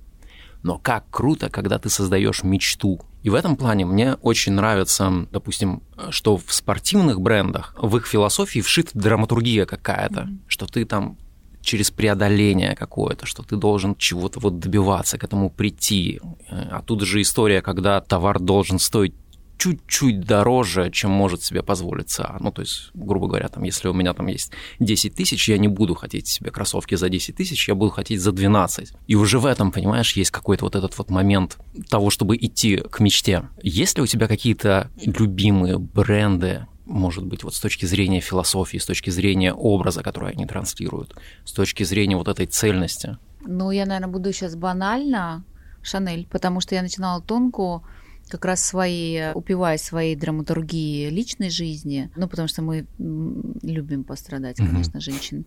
Но как круто, когда ты создаешь мечту. И в этом плане мне очень нравится, допустим, что в спортивных брендах в их философии вшита драматургия какая-то, mm-hmm. что ты там через преодоление какое-то, что ты должен чего-то вот добиваться, к этому прийти. А тут же история, когда товар должен стоить чуть-чуть дороже, чем может себе позволить ЦА. Ну, то есть, грубо говоря, там, если у меня там есть 10 тысяч, я не буду хотеть себе кроссовки за 10 тысяч, я буду хотеть за 12. И уже в этом, понимаешь, есть какой-то вот этот вот момент того, чтобы идти к мечте. Есть ли у тебя какие-то любимые бренды, может быть, вот с точки зрения философии, с точки зрения образа, который они транслируют, с точки зрения вот этой цельности? Ну, я, наверное, буду сейчас банально Шанель, потому что я начинала тонкую как раз свои, упиваясь своей драматургией личной жизни, ну, потому что мы любим пострадать, конечно, mm-hmm. женщин.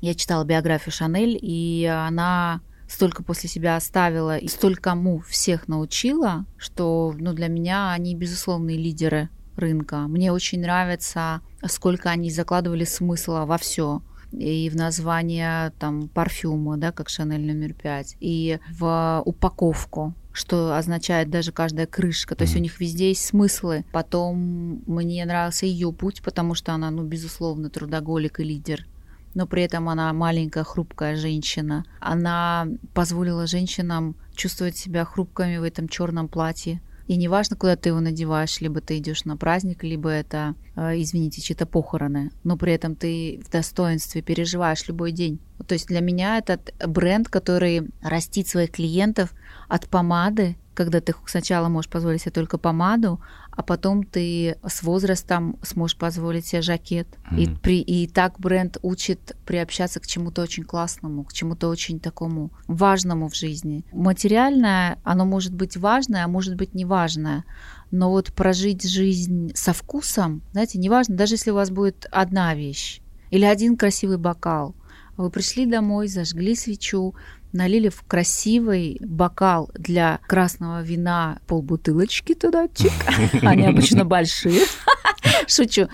Я читала биографию Шанель, и она столько после себя оставила и столькому всех научила, что ну, для меня они безусловные лидеры рынка. Мне очень нравится, сколько они закладывали смысла во все и в название там парфюма, да, как Шанель номер пять, и в упаковку что означает даже каждая крышка. То есть у них везде есть смыслы. Потом мне нравился ее путь, потому что она, ну, безусловно, трудоголик и лидер но при этом она маленькая, хрупкая женщина. Она позволила женщинам чувствовать себя хрупкими в этом черном платье. И неважно, куда ты его надеваешь, либо ты идешь на праздник, либо это, э, извините, чьи-то похороны, но при этом ты в достоинстве переживаешь любой день. То есть для меня этот бренд, который растит своих клиентов от помады, когда ты сначала можешь позволить себе только помаду, а потом ты с возрастом сможешь позволить себе жакет. Mm. И, при, и так бренд учит приобщаться к чему-то очень классному, к чему-то очень такому важному в жизни. Материальное, оно может быть важное, а может быть неважное. Но вот прожить жизнь со вкусом, знаете, неважно, даже если у вас будет одна вещь или один красивый бокал, вы пришли домой, зажгли свечу, налили в красивый бокал для красного вина полбутылочки туда, чик. [laughs] Они обычно большие. [laughs] Шучу.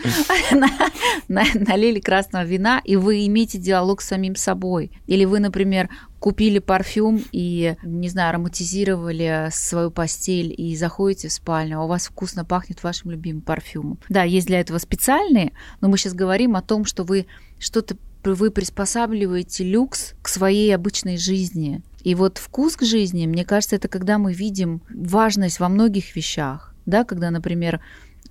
Налили красного вина, и вы имеете диалог с самим собой. Или вы, например, купили парфюм и, не знаю, ароматизировали свою постель и заходите в спальню, а у вас вкусно пахнет вашим любимым парфюмом. Да, есть для этого специальные, но мы сейчас говорим о том, что вы что-то вы приспосабливаете люкс к своей обычной жизни. И вот вкус к жизни, мне кажется, это когда мы видим важность во многих вещах. Да, когда, например,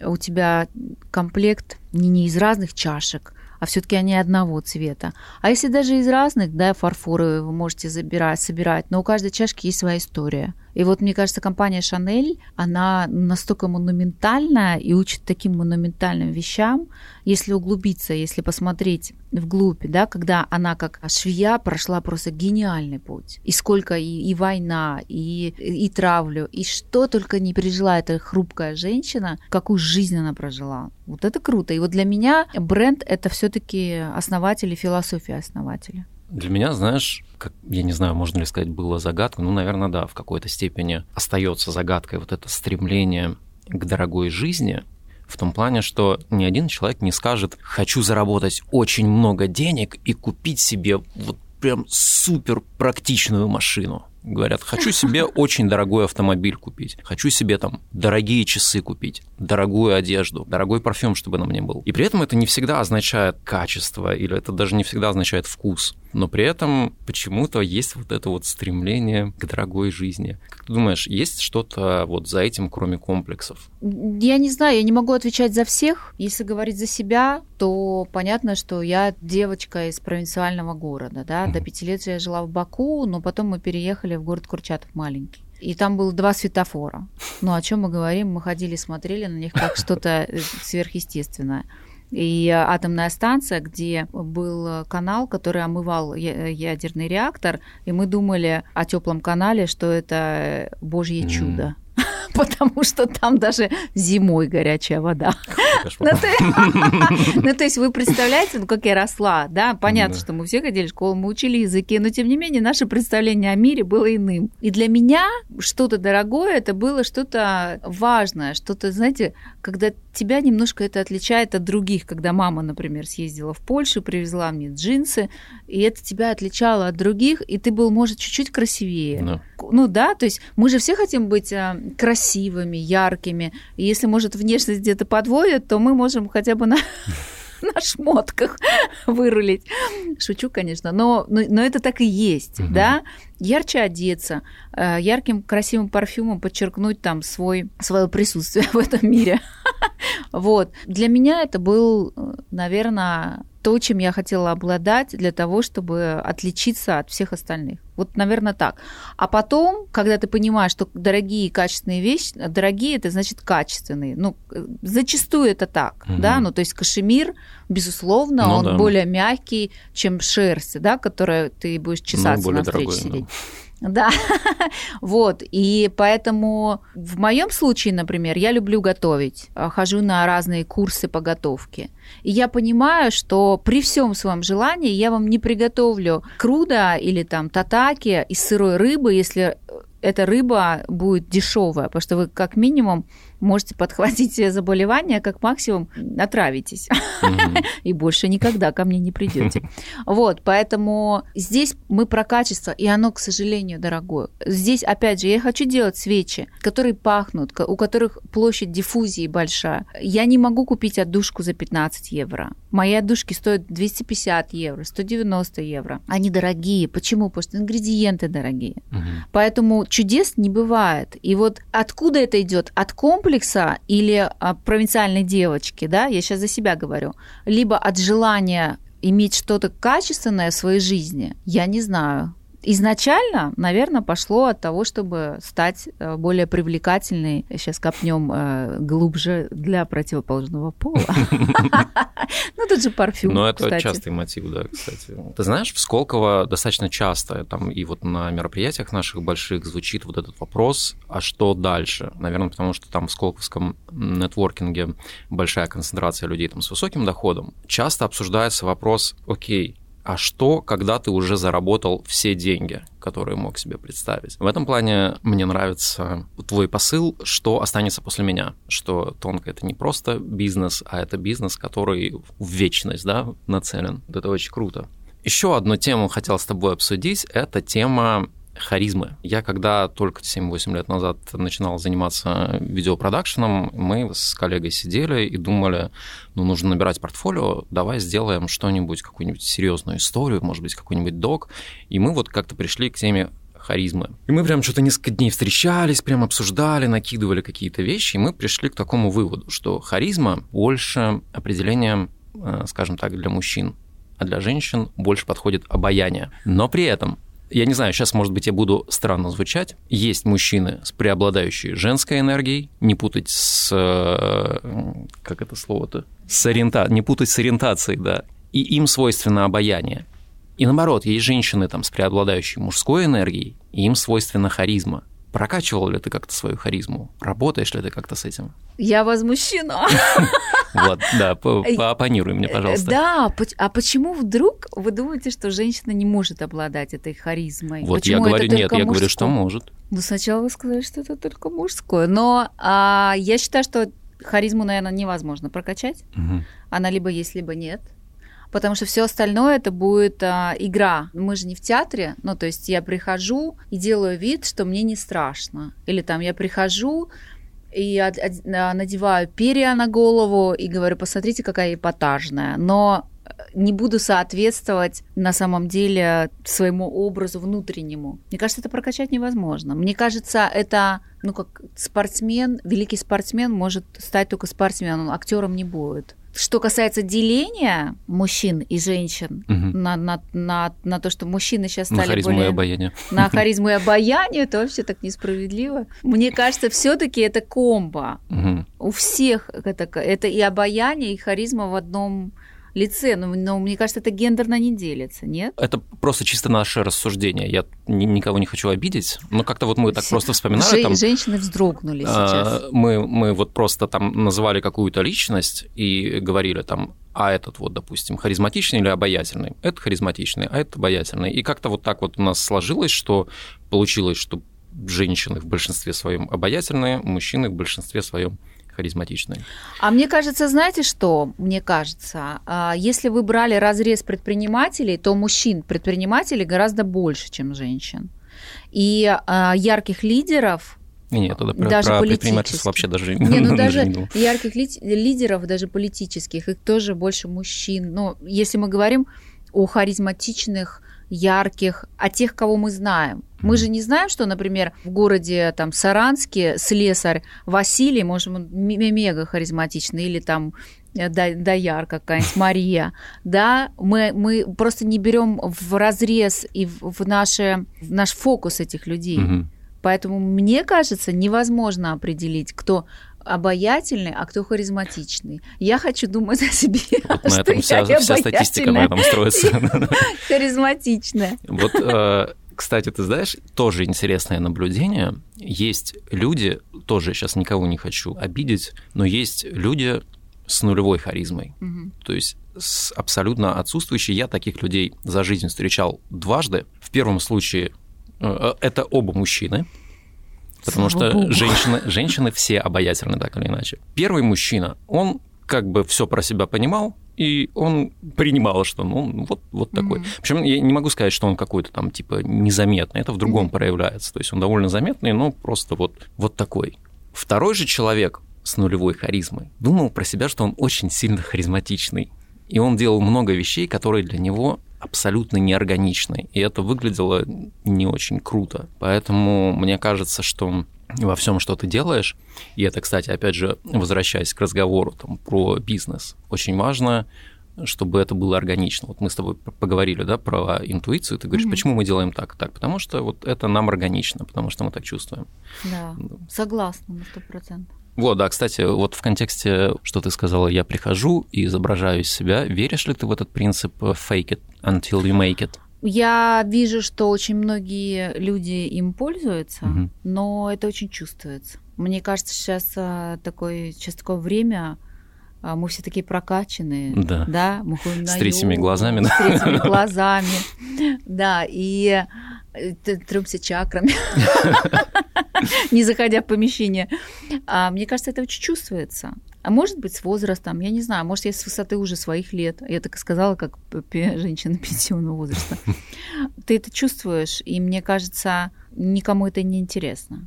у тебя комплект не, не из разных чашек, а все-таки они одного цвета. А если даже из разных, да, фарфоры вы можете забирать, собирать, но у каждой чашки есть своя история. И вот, мне кажется, компания Chanel, она настолько монументальная и учит таким монументальным вещам, если углубиться, если посмотреть вглубь, да, когда она как швея прошла просто гениальный путь. И сколько и, и война, и, и травлю, и что только не пережила эта хрупкая женщина, какую жизнь она прожила. Вот это круто. И вот для меня бренд это все-таки основатели, философия основателя. Для меня, знаешь, как, я не знаю, можно ли сказать, было загадка, ну, наверное, да, в какой-то степени остается загадкой вот это стремление к дорогой жизни, в том плане, что ни один человек не скажет, хочу заработать очень много денег и купить себе вот прям супер практичную машину говорят, хочу себе очень дорогой автомобиль купить, хочу себе там дорогие часы купить, дорогую одежду, дорогой парфюм, чтобы на мне был. И при этом это не всегда означает качество, или это даже не всегда означает вкус. Но при этом почему-то есть вот это вот стремление к дорогой жизни. Как ты думаешь, есть что-то вот за этим, кроме комплексов? Я не знаю, я не могу отвечать за всех. Если говорить за себя, то понятно, что я девочка из провинциального города. Да? До пяти лет я жила в Баку, но потом мы переехали в город Курчатов маленький. И там было два светофора. Ну, о чем мы говорим? Мы ходили, смотрели на них как что-то э, сверхъестественное. И атомная станция, где был канал, который омывал ядерный реактор, и мы думали о теплом канале, что это божье чудо. Потому что там даже зимой горячая вода. Ну, [laughs] ну, то есть вы представляете, ну, как я росла, да, понятно, что мы все ходили в школу, мы учили языки, но тем не менее наше представление о мире было иным. И для меня что-то дорогое, это было что-то важное, что-то, знаете, когда тебя немножко это отличает от других, когда мама, например, съездила в Польшу, привезла мне джинсы, и это тебя отличало от других, и ты был, может, чуть-чуть красивее. No. Ну да, то есть мы же все хотим быть а, красивыми, яркими. И если, может, внешность где-то подводит, то мы можем хотя бы на [laughs] на шмотках вырулить. Шучу, конечно, но, но, но это так и есть, угу. да? Ярче одеться, э, ярким красивым парфюмом подчеркнуть там свой, свое присутствие [laughs] в этом мире. [laughs] Вот. Для меня это был, э, наверное, то, чем я хотела обладать для того, чтобы отличиться от всех остальных. Вот, наверное, так. А потом, когда ты понимаешь, что дорогие качественные вещи, дорогие, это значит качественные. Ну, зачастую это так, угу. да, ну, то есть кашемир, безусловно, ну, он да. более мягкий, чем шерсть, да, которая ты будешь ну, чесаться ну, на встрече дорогой, сидеть. Да. Да, вот. И поэтому в моем случае, например, я люблю готовить, а, хожу на разные курсы по готовке. И я понимаю, что при всем своем желании я вам не приготовлю круда или там татаки из сырой рыбы, если эта рыба будет дешевая, потому что вы как минимум можете подхватить [laughs] заболевание, как максимум отравитесь. [laughs] И больше никогда ко мне не придете. [laughs] Вот, поэтому здесь мы про качество, и оно, к сожалению, дорогое. Здесь, опять же, я хочу делать свечи, которые пахнут, у которых площадь диффузии большая. Я не могу купить отдушку за 15 евро. Мои отдушки стоят 250 евро, 190 евро. Они дорогие. Почему? Потому что ингредиенты дорогие. Поэтому чудес не бывает. И вот откуда это идет? От комплекса комплекса или а, провинциальной девочки, да, я сейчас за себя говорю, либо от желания иметь что-то качественное в своей жизни, я не знаю изначально, наверное, пошло от того, чтобы стать э, более привлекательной. Сейчас копнем э, глубже для противоположного пола. [laughs] Ну, тут же парфюм, Ну, это частый мотив, да, кстати. Ты знаешь, в Сколково достаточно часто, там и вот на мероприятиях наших больших звучит вот этот вопрос, а что дальше? Наверное, потому что там в сколковском нетворкинге большая концентрация людей там с высоким доходом. Часто обсуждается вопрос, окей, а что, когда ты уже заработал все деньги, которые мог себе представить. В этом плане мне нравится твой посыл, что останется после меня, что тонко это не просто бизнес, а это бизнес, который в вечность да, нацелен. Это очень круто. Еще одну тему хотел с тобой обсудить, это тема харизмы. Я когда только 7-8 лет назад начинал заниматься видеопродакшеном, мы с коллегой сидели и думали, ну, нужно набирать портфолио, давай сделаем что-нибудь, какую-нибудь серьезную историю, может быть, какой-нибудь док. И мы вот как-то пришли к теме харизмы. И мы прям что-то несколько дней встречались, прям обсуждали, накидывали какие-то вещи, и мы пришли к такому выводу, что харизма больше определения, э, скажем так, для мужчин, а для женщин больше подходит обаяние. Но при этом я не знаю, сейчас, может быть, я буду странно звучать. Есть мужчины с преобладающей женской энергией, не путать с... Э, как это слово-то? С ориента... Не путать с ориентацией, да. И им свойственно обаяние. И наоборот, есть женщины там с преобладающей мужской энергией, и им свойственна харизма. Прокачивал ли ты как-то свою харизму? Работаешь ли ты как-то с этим? Я возмущена. Вот, да, поопонируй мне, пожалуйста. Да, а почему вдруг вы думаете, что женщина не может обладать этой харизмой? Вот я говорю, нет, я говорю, что может. Ну, сначала вы сказали, что это только мужское. Но а, я считаю, что харизму, наверное, невозможно прокачать. Она либо есть, либо нет потому что все остальное это будет а, игра. Мы же не в театре, ну то есть я прихожу и делаю вид, что мне не страшно, или там я прихожу и од, од, а, надеваю перья на голову и говорю, посмотрите, какая эпатажная, но э, не буду соответствовать на самом деле своему образу внутреннему. Мне кажется, это прокачать невозможно. Мне кажется, это, ну, как спортсмен, великий спортсмен может стать только спортсменом, актером не будет. Что касается деления мужчин и женщин угу. на, на, на, на то, что мужчины сейчас стали на харизму более... и обаяние. На харизму и обаяние, это вообще так несправедливо. Мне кажется, все таки это комбо. Угу. У всех это, это и обаяние, и харизма в одном лице, но, но мне кажется, это гендерно не делится, нет? Это просто чисто наше рассуждение. Я ни, никого не хочу обидеть, но как-то вот мы так просто вспоминали. Же, там, женщины вздрогнули а, сейчас. Мы, мы вот просто там называли какую-то личность и говорили там, а этот вот, допустим, харизматичный или обаятельный? Это харизматичный, а это обаятельный. И как-то вот так вот у нас сложилось, что получилось, что женщины в большинстве своем обаятельные, мужчины в большинстве своем харизматичной. А мне кажется, знаете что? Мне кажется, а, если вы брали разрез предпринимателей, то мужчин-предпринимателей гораздо больше, чем женщин. И а, ярких лидеров нет, про, даже про предпринимательство вообще даже не, ну [laughs] даже не ярких лидеров, даже политических, их тоже больше мужчин. Но если мы говорим о харизматичных ярких, а тех, кого мы знаем. Мы же не знаем, что, например, в городе там Саранске слесарь Василий, может, он мега харизматичный, или там э, Даяр какая-нибудь, Мария, да, мы, мы просто не берем в разрез и в, наши, в наш фокус этих людей. Угу. Поэтому, мне кажется, невозможно определить, кто обаятельный, а кто харизматичный. Я хочу думать о себе, [laughs] вот на этом вся, вся статистика на этом строится. Харизматичная. Вот, э, кстати, ты знаешь, тоже интересное наблюдение. Есть люди, тоже сейчас никого не хочу обидеть, но есть люди с нулевой харизмой. Угу. То есть с абсолютно отсутствующей. Я таких людей за жизнь встречал дважды. В первом случае э, это оба мужчины, Потому Слава что женщины, женщины все обаятельны так или иначе. Первый мужчина, он как бы все про себя понимал, и он принимал, что ну вот, вот такой. Mm-hmm. Причем я не могу сказать, что он какой-то там типа незаметный, это в другом mm-hmm. проявляется. То есть он довольно заметный, но просто вот, вот такой. Второй же человек с нулевой харизмой думал про себя, что он очень сильно харизматичный. И он делал много вещей, которые для него абсолютно неорганичной, и это выглядело не очень круто. Поэтому мне кажется, что во всем, что ты делаешь, и это, кстати, опять же, возвращаясь к разговору там, про бизнес, очень важно чтобы это было органично. Вот мы с тобой поговорили, да, про интуицию. Ты говоришь, mm-hmm. почему мы делаем так так? Потому что вот это нам органично, потому что мы так чувствуем. Да, согласна на сто процентов. Вот, да, кстати, вот в контексте, что ты сказала, я прихожу и изображаю из себя, веришь ли ты в этот принцип fake it until you make it? Я вижу, что очень многие люди им пользуются, угу. но это очень чувствуется. Мне кажется, сейчас а, такое, сейчас такое время, а, мы все такие прокачанные, Да. да, мы ходим С на третьими йогу, глазами, с да. третьими глазами, да, и э, трёмся чакрами, [laughs] не заходя в помещение. А мне кажется, это очень чувствуется. А может быть, с возрастом, я не знаю, может, я с высоты уже своих лет, я так и сказала, как женщина пенсионного возраста. [laughs] Ты это чувствуешь, и мне кажется, никому это не интересно.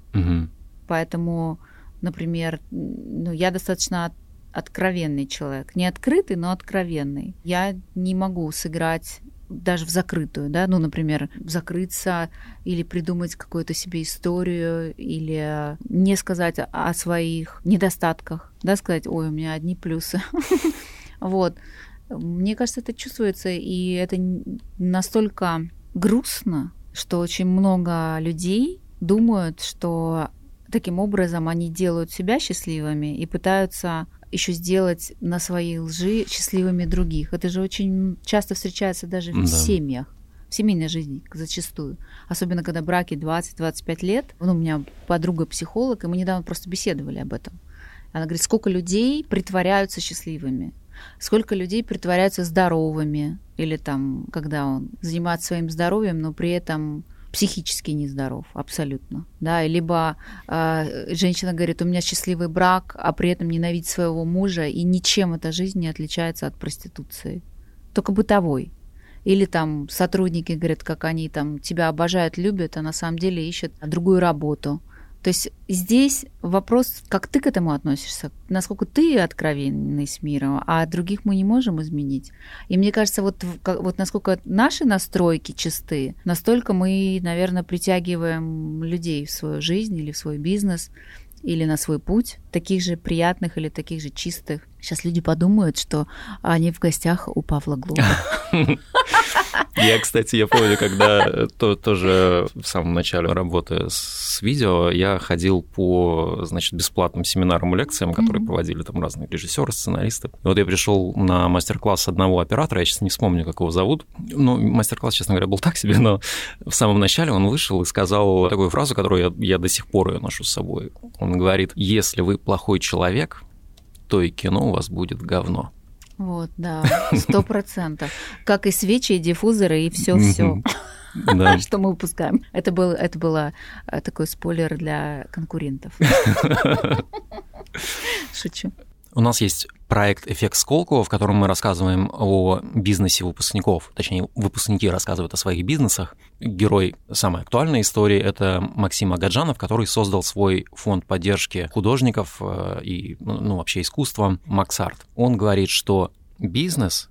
Поэтому, например, ну, я достаточно откровенный человек. Не открытый, но откровенный. Я не могу сыграть даже в закрытую, да, ну, например, закрыться или придумать какую-то себе историю, или не сказать о- своих недостатках, да, сказать, ой, у меня одни плюсы. [laughs] Вот. Мне кажется, это чувствуется, и это настолько грустно, что очень много людей думают, что таким образом они делают себя счастливыми и пытаются еще сделать на своей лжи счастливыми других. Это же очень часто встречается даже в Да. семьях, в семейной жизни зачастую. Особенно, когда браки 20-25 лет. Ну, у меня подруга психолог, и мы недавно просто беседовали об этом. Она говорит, сколько людей притворяются счастливыми, сколько людей притворяются здоровыми, или там, когда он занимается своим здоровьем, но при этом психически нездоров, абсолютно, да, либо э, женщина говорит, у меня счастливый брак, а при этом ненавидит своего мужа, и ничем эта жизнь не отличается от проституции, только бытовой. Или там сотрудники говорят, как они там тебя обожают, любят, а на самом деле ищут другую работу. То есть здесь вопрос, как ты к этому относишься, насколько ты откровенный с миром, а других мы не можем изменить. И мне кажется, вот, вот насколько наши настройки чисты, настолько мы, наверное, притягиваем людей в свою жизнь или в свой бизнес или на свой путь, таких же приятных или таких же чистых. Сейчас люди подумают, что они в гостях у Павла Глуба. Я, кстати, я помню, когда э, то, тоже в самом начале работы с видео, я ходил по, значит, бесплатным семинарам и лекциям, которые Мгм. проводили там разные режиссеры, сценаристы. И вот я пришел на мастер-класс одного оператора, я сейчас не вспомню, как его зовут. Ну, мастер-класс, честно говоря, был так себе, но в самом начале он вышел и сказал такую фразу, которую я, я до сих пор ее ношу с собой. Он говорит, если вы плохой человек, то и кино у вас будет говно. Вот, да, сто процентов. Как и свечи, и диффузоры, и все-все, Мгм. Да. [laughs] что мы выпускаем. Это был, это было э, такой спойлер для конкурентов. [laughs] Шучу. У нас есть проект «Эффект Сколково», в котором мы рассказываем о бизнесе выпускников. Точнее, выпускники рассказывают о своих бизнесах. Герой самой актуальной истории – это Максим Агаджанов, который создал свой фонд поддержки художников э, и, ну, вообще искусства «Максарт». Он говорит, что бизнес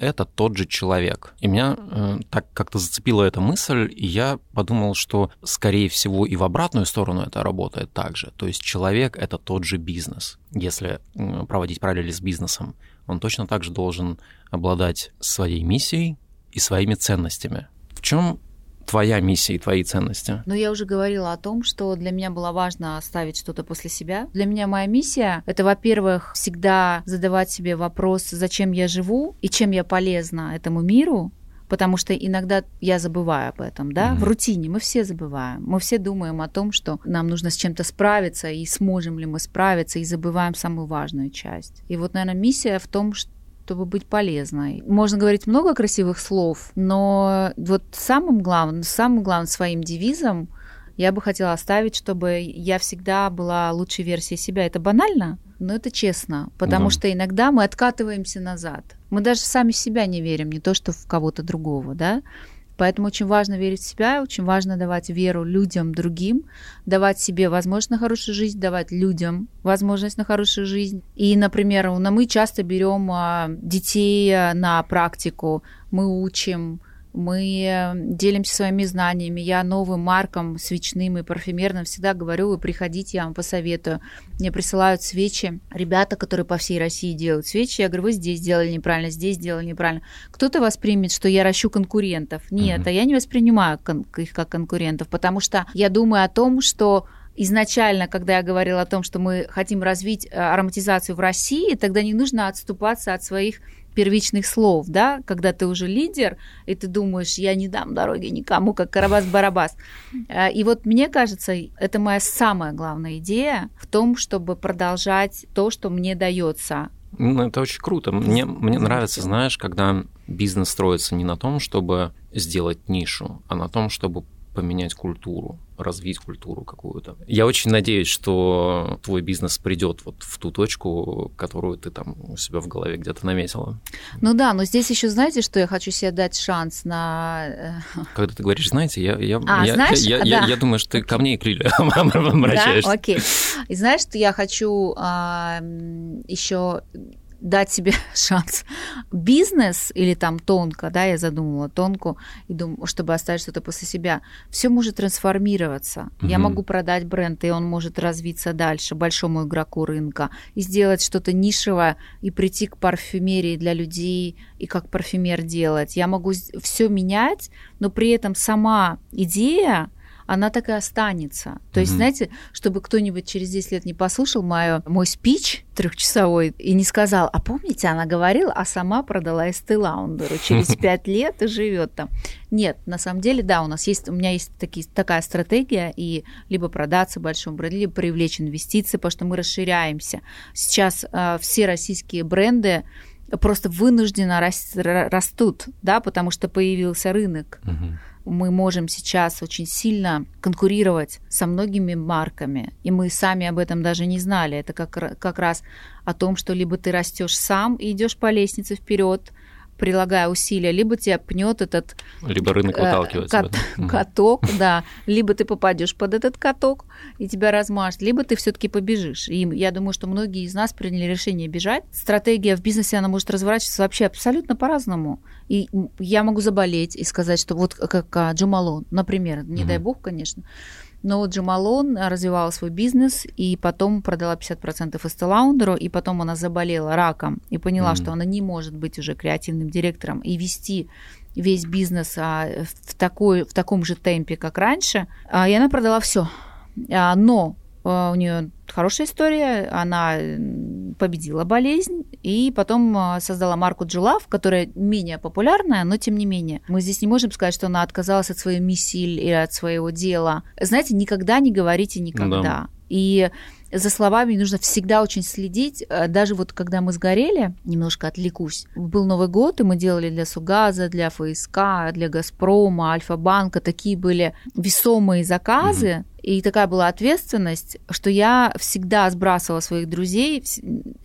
это тот же человек. И меня э, так как-то зацепила эта мысль, и я подумал, что, скорее всего, и в обратную сторону это работает так же. То есть человек — это тот же бизнес. Если э, проводить параллели с бизнесом, он точно так же должен обладать своей миссией и своими ценностями. В чем твоя миссия и твои ценности? Но я уже говорила о том, что для меня было важно оставить что-то после себя. Для меня моя миссия — это, во-первых, всегда задавать себе вопрос, зачем я живу и чем я полезна этому миру, потому что иногда я забываю об этом, да, Мгм. в рутине мы все забываем, мы все думаем о том, что нам нужно с чем-то справиться, и сможем ли мы справиться, и забываем самую важную часть. И вот, наверное, миссия в том, что чтобы быть полезной. Можно говорить много красивых слов, но вот самым главным, самым главным своим девизом я бы хотела оставить, чтобы я всегда была лучшей версией себя. Это банально, но это честно, потому Да. что иногда мы откатываемся назад. Мы даже сами себя не верим, не то что в кого-то другого, да. Поэтому очень важно верить в себя, очень важно давать веру людям другим, давать себе возможность на хорошую жизнь, давать людям возможность на хорошую жизнь. И, например, ну, мы часто берем а, детей а, на практику, мы учим, мы э, делимся своими знаниями. Я новым маркам свечным и парфюмерным всегда говорю, вы приходите, я вам посоветую. Мне присылают свечи ребята, которые по всей России делают свечи. Я говорю, вы здесь сделали неправильно, здесь сделали неправильно. Кто-то воспримет, что я ращу конкурентов. Нет, Мгм. а я не воспринимаю их как конкурентов, потому что я думаю о том, что изначально, когда я говорила о том, что мы хотим развить э, ароматизацию в России, тогда не нужно отступаться от своих первичных слов, да, когда ты уже лидер, и ты думаешь, я не дам дороги никому, как Карабас-Барабас. Э, И вот мне кажется, это моя самая главная идея в том, чтобы продолжать то, что мне дается, Ну, это очень круто. Мне, мне нравится, знаешь, когда бизнес строится не на том, чтобы сделать нишу, а на том, чтобы поменять культуру развить культуру какую-то. Я очень надеюсь, что твой бизнес придет вот в ту точку, которую ты там у себя в голове где-то наметила. Ну да, но здесь еще знаете, что я хочу себе дать шанс на... Э, [laughs] Когда ты говоришь, знаете, я, я, а, я, знаешь? я, да. я, я думаю, что ты ко мне и к Лиле [laughs] обращаешься. Да, окей. И знаешь, что я хочу а, еще дать себе [laughs] шанс. Бизнес или там тонко, да, я задумала тонку, и думаю, чтобы оставить что-то после себя, все может трансформироваться. Угу. Я могу продать бренд, и он может развиться дальше, большому игроку рынка, и сделать что-то нишевое, и прийти к парфюмерии для людей, и как парфюмер делать. Я могу все менять, но при этом сама идея, она так и останется. То есть, mm-hmm. знаете, чтобы кто-нибудь через 10 лет не послушал мою, мой спич трехчасовой и не сказал, а помните, она говорила, а сама продала Эсте Лаундеру через [laughs] 5 лет и живет там. Нет, на самом деле, да, у нас есть, у меня есть такие, такая стратегия, и либо продаться большому бренду, либо привлечь инвестиции, потому что мы расширяемся. Сейчас э, все российские бренды просто вынужденно растут, да, потому что появился рынок. Uh-huh мы можем сейчас очень сильно конкурировать со многими марками, и мы сами об этом даже не знали. Это как, как раз о том, что либо ты растешь сам и идешь по лестнице вперед, прилагая усилия, либо тебя пнет этот... Либо рынок э, выталкивает кат, Каток, да. Либо ты попадешь под этот каток и тебя размажет, либо ты все-таки побежишь. И я думаю, что многие из нас приняли решение бежать. Стратегия в бизнесе, она может разворачиваться вообще абсолютно по-разному. И я могу заболеть и сказать, что вот как а, Джумалон, например, не дай бог, конечно, но вот Джамалон развивала свой бизнес и потом продала 50% Эстелаундеру, и потом она заболела раком и поняла, mm-hmm. что она не может быть уже креативным директором и вести весь бизнес а, в, такой, в таком же темпе, как раньше. А, и она продала все. А, но а, у нее хорошая история. Она победила болезнь и потом а, создала марку Джилав, которая менее популярная, но тем не менее. Мы здесь не можем сказать, что она отказалась от своей миссии или от своего дела. Знаете, никогда не говорите никогда. Да. И за словами нужно всегда очень следить. Э, даже вот когда мы сгорели, немножко отвлекусь, был Новый год, и мы делали для Сугаза, для ФСК, для Газпрома, Альфа-банка, такие были весомые заказы, и такая была ответственность, что я всегда сбрасывала своих друзей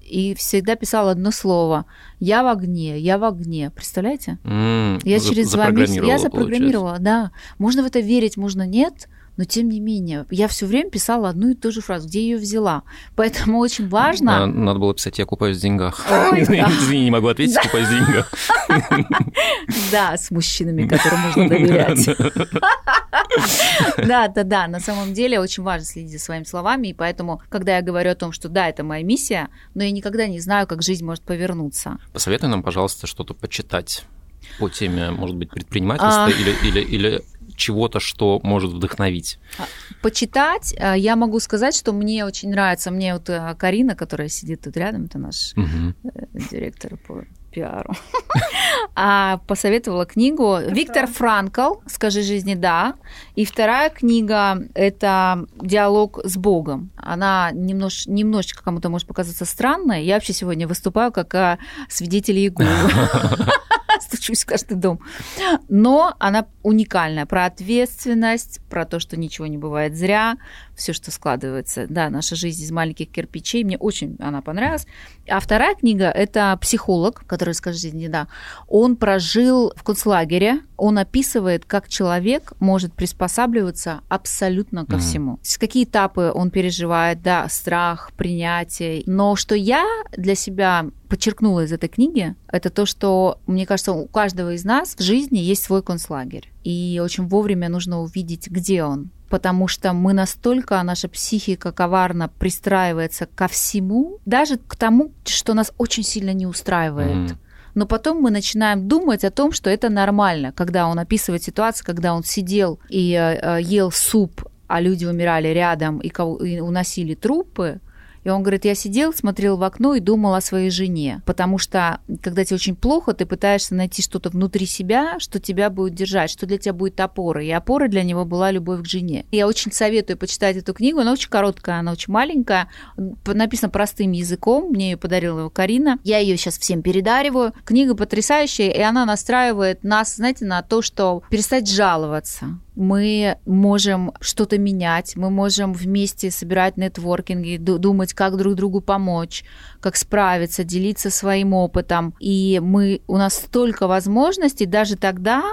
и всегда писала одно слово. Я в огне, я в огне. Представляете? Mm, я через два месяца... Я запрограммировала, получается. да. Можно в это верить, можно нет но тем не менее, я все время писала одну и ту же фразу, где ее взяла. Поэтому очень важно... Надо было писать «я купаюсь в деньгах». [laughs] Извини, не могу ответить, купаюсь в деньгах. [laughs] Да, с мужчинами, которым можно доверять. [laughs] Да, да, да. На самом деле очень важно следить за своими словами, и поэтому, когда я говорю о том, что да, это моя миссия, но я никогда не знаю, как жизнь может повернуться. Посоветуй нам, пожалуйста, что-то почитать по теме, может быть, предпринимательства а... или, или, или чего-то, что может вдохновить? А, почитать, э, я могу сказать, что мне очень нравится, мне вот э, Карина, которая сидит тут рядом, это наш угу. директор по пиару, [laughs] а посоветовала книгу Виктор Франкл «Скажи жизни да». И вторая книга – это «Диалог с Богом». Она немнож, немножечко кому-то может показаться странной. Я вообще сегодня выступаю как свидетель Иеговы. [laughs] [laughs] стучусь в каждый дом. Но она уникальная про ответственность, про то, что ничего не бывает зря, все, что складывается. Да, наша жизнь из маленьких кирпичей. Мне очень она понравилась. А вторая книга – это психолог, который, скажите, не да, он прожил в концлагере, он описывает, как человек может приспосабливаться абсолютно ко mm-hmm. всему. Какие этапы он переживает, да, страх, принятие. Но что я для себя подчеркнула из этой книги, это то, что, мне кажется, у каждого из нас в жизни есть свой концлагерь. И очень вовремя нужно увидеть, где он. Потому что мы настолько, наша психика коварно пристраивается ко всему, даже к тому, что нас очень сильно не устраивает. Mm но потом мы начинаем думать о том, что это нормально, когда он описывает ситуацию, когда он сидел и э, ел суп, а люди умирали рядом и, кого, и уносили трупы, И он говорит, я сидел, смотрел в окно и думал о своей жене, потому что, когда тебе очень плохо, ты пытаешься найти что-то внутри себя, что тебя будет держать, что для тебя будет опорой. И опора для него была любовь к жене. Я очень советую почитать эту книгу, она очень короткая, она очень маленькая, написана простым языком, мне ее подарила его Карина. Я ее сейчас всем передариваю. Книга потрясающая, и она настраивает нас, знаете, на то, что перестать жаловаться мы можем что-то менять, мы можем вместе собирать нетворкинги, думать, как друг другу помочь, как справиться, делиться своим опытом. И мы, у нас столько возможностей даже тогда,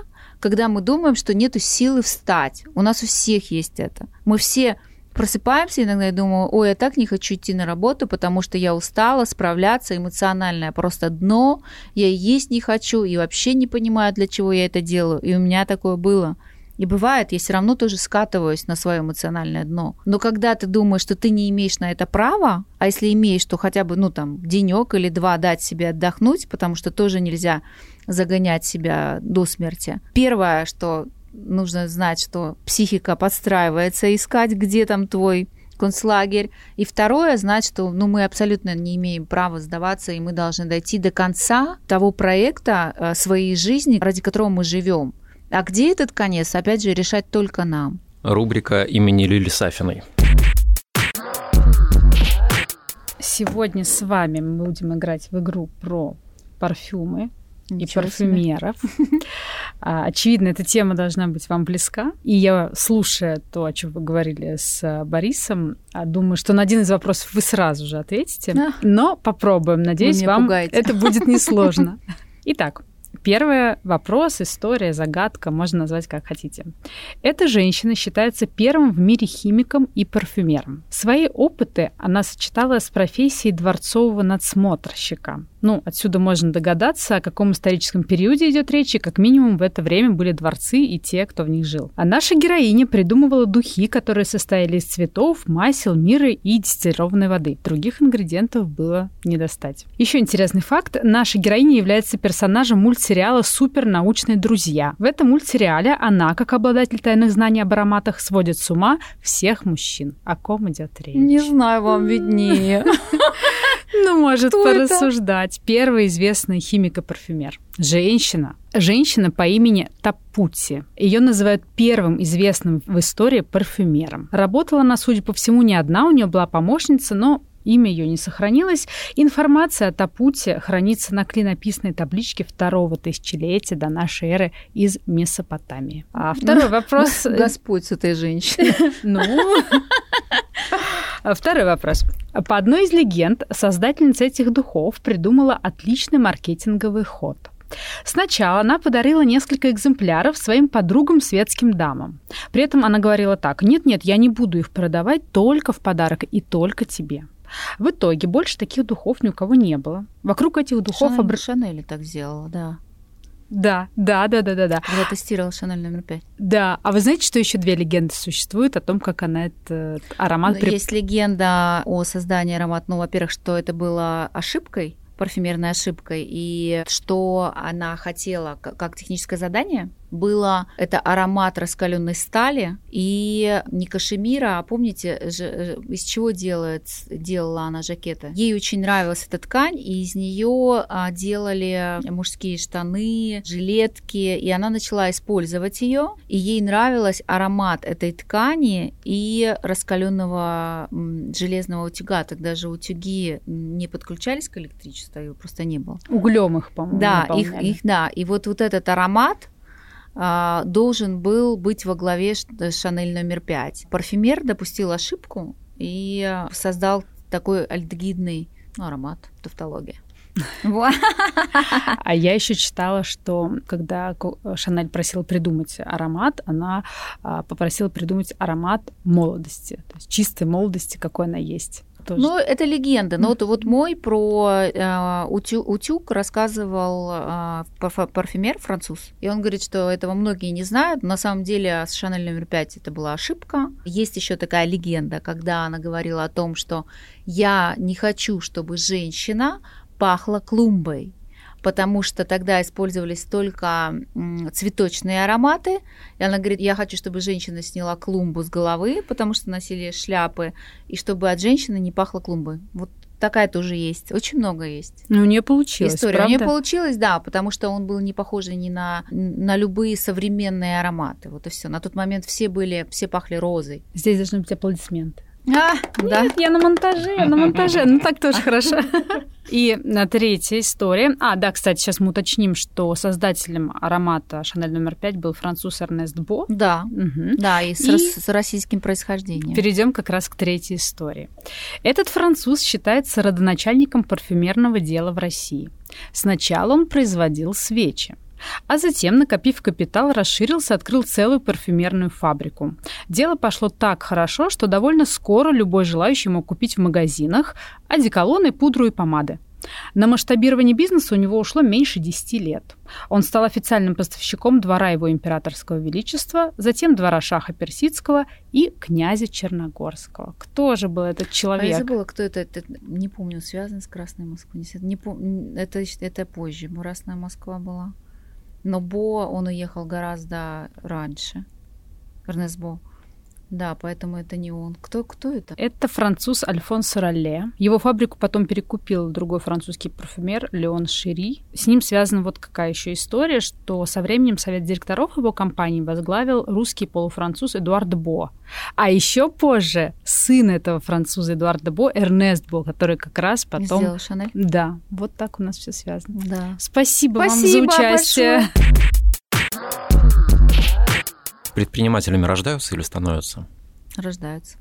когда мы думаем, что нету силы встать. У нас у всех есть это. Мы все просыпаемся иногда и думаю, ой, я так не хочу идти на работу, потому что я устала справляться, эмоциональное просто дно, я есть не хочу и вообще не понимаю, для чего я это делаю. И у меня такое было. И бывает, я все равно тоже скатываюсь на свое эмоциональное дно. Но когда ты думаешь, что ты не имеешь на это права, а если имеешь, то хотя бы, ну, там, денек или два дать себе отдохнуть, потому что тоже нельзя загонять себя до смерти. Первое, что нужно знать, что психика подстраивается, искать, где там твой концлагерь. И второе, знать, что ну, мы абсолютно не имеем права сдаваться, и мы должны дойти до конца того проекта э, своей жизни, ради которого мы живем. А где этот конец, опять же, решать только нам. Рубрика имени Лили Сафиной. Сегодня с вами мы будем играть в игру про парфюмы и парфюмеров. [laughs] А, очевидно, эта тема должна быть вам близка. И я, слушая то, о чем вы говорили с Борисом, а, думаю, что на один из вопросов вы сразу же ответите. Но попробуем. Надеюсь, вам пугаете. это будет [laughs] несложно. Итак, Первый вопрос, история, загадка, можно назвать как хотите. Эта женщина считается первым в мире химиком и парфюмером. Свои опыты она сочетала с профессией дворцового надсмотрщика. Ну, отсюда можно догадаться, о каком историческом периоде идет речь, и как минимум в это время были дворцы и те, кто в них жил. А наша героиня придумывала духи, которые состояли из цветов, масел, мира и дистиллированной воды. Других ингредиентов было не достать. Еще интересный факт. Наша героиня является персонажем мультсериала «Супернаучные друзья». В этом мультсериале она, как обладатель тайных знаний об ароматах, сводит с ума всех мужчин. О ком идет речь? Не знаю, вам виднее. [laughs] Ну, может порассуждать. Первый известный химик и парфюмер. Женщина. Женщина по имени Тапути. Ее называют первым известным в истории парфюмером. Работала она, судя по всему, не одна, у нее была помощница, но имя ее не сохранилось. Информация о Тапуте хранится на клинописной табличке второго тысячелетия до нашей эры из Месопотамии. А второй вопрос... [laughs] Господь с этой женщиной. [laughs] Ну... Второй вопрос. По одной из легенд, создательница этих духов придумала отличный маркетинговый ход. Сначала она подарила несколько экземпляров своим подругам светским дамам. При этом она говорила так, нет-нет, я не буду их продавать только в подарок и только тебе. В итоге больше таких духов ни у кого не было. Вокруг этих духов... Шанель, обр... Шанель так сделала, да. Да, да, да, да, да, да. Я тестировала Шанель номер пять. Да, а вы знаете, что еще две легенды существуют о том, как она этот аромат... Ну, есть легенда о создании аромата, ну, во-первых, что это было ошибкой, парфюмерной ошибкой, и что она хотела как техническое задание, было это аромат раскаленной стали и не кашемира, а помните, э, из чего делает, делала она жакеты? Ей очень нравилась эта ткань, и из нее а, делали мужские штаны, жилетки, и она начала использовать ее, и ей нравилась аромат этой ткани и раскаленного железного утюга. Тогда же утюги не подключались к электричеству, его просто не было. Углем их, по-моему. Да, их, их, да. И вот, вот этот аромат, должен был быть во главе Шанель номер пять. Парфюмер допустил ошибку и создал такой альдегидный ну, аромат, тавтология. [laughs] А я еще читала, что когда Шанель просила придумать аромат, она а, попросила придумать аромат молодости, то есть чистой молодости, какой она есть тоже. Ну, это легенда. Но вот, вот мой про э, утюг, утюг рассказывал э, парфюмер француз. И он говорит, что этого многие не знают. На самом деле с Шанель номер пять это была ошибка. Есть еще такая легенда, когда она говорила о том, что я не хочу, чтобы женщина пахла клумбой потому что тогда использовались только цветочные ароматы. И она говорит, я хочу, чтобы женщина сняла клумбу с головы, потому что носили шляпы, и чтобы от женщины не пахло клумбой. Вот такая тоже есть. Очень много есть. Ну, у нее получилось. История. Правда? У нее получилось, да, потому что он был не похож ни на, на любые современные ароматы. Вот и все. На тот момент все были, все пахли розой. Здесь должны быть аплодисменты. А, да. Нет, я на монтаже, на монтаже. Ну, так тоже хорошо. [laughs] И на третья история. А, да, кстати, сейчас мы уточним, что создателем аромата Шанель номер пять был француз Эрнест Бо. Да, Мгм. да, и с, И- с российским происхождением. Перейдем как раз к третьей истории. Этот француз считается родоначальником парфюмерного дела в России. Сначала он производил свечи, а затем, накопив капитал, расширился, открыл целую парфюмерную фабрику. Дело пошло так хорошо, что довольно скоро любой желающий мог купить в магазинах одеколоны, пудру и помады. На масштабирование бизнеса у него ушло меньше 10 лет. Он стал официальным поставщиком двора его императорского величества, затем двора шаха Персидского и князя Черногорского. Кто же был этот А я человек? забыла, кто это, это не помню, связан с Красной Москвой. Не, не пом- это, это позже, Красная Москва была. Но Бо, он уехал гораздо раньше. Эрнест Бо. Да, поэтому это не он. Кто, кто это? Это француз Альфонс Ролле. Его фабрику потом перекупил другой французский парфюмер Леон Шери. С ним связана вот какая еще история, что со временем совет директоров его компании возглавил русский полуфранцуз Эдуард Бо. А еще позже сын этого француза Эдуарда Бо, Эрнест Бо, который как раз потом... Сделал Шанель? Да, вот так у нас все связано. Да. Спасибо, вам Спасибо за участие. большое. Предпринимателями рождаются или становятся? Рождаются.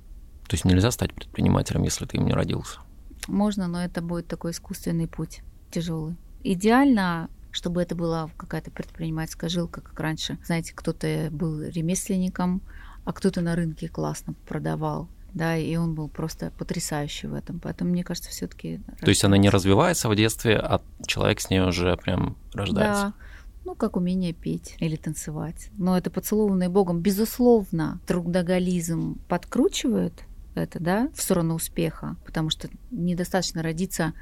То есть нельзя стать предпринимателем, если ты им не родился. Можно, но это будет такой искусственный путь, тяжелый. Идеально, чтобы это была какая-то предпринимательская жилка, как раньше. Знаете, кто-то был ремесленником, а кто-то на рынке классно продавал. Да, и он был просто потрясающий в этом. Поэтому, мне кажется, все-таки. То есть она не развивается в детстве, а человек с ней уже прям рождается. Да. Ну, как умение петь или танцевать. Но это поцелованное Богом. Безусловно, трудоголизм подкручивает это, да, в сторону успеха, потому что недостаточно родиться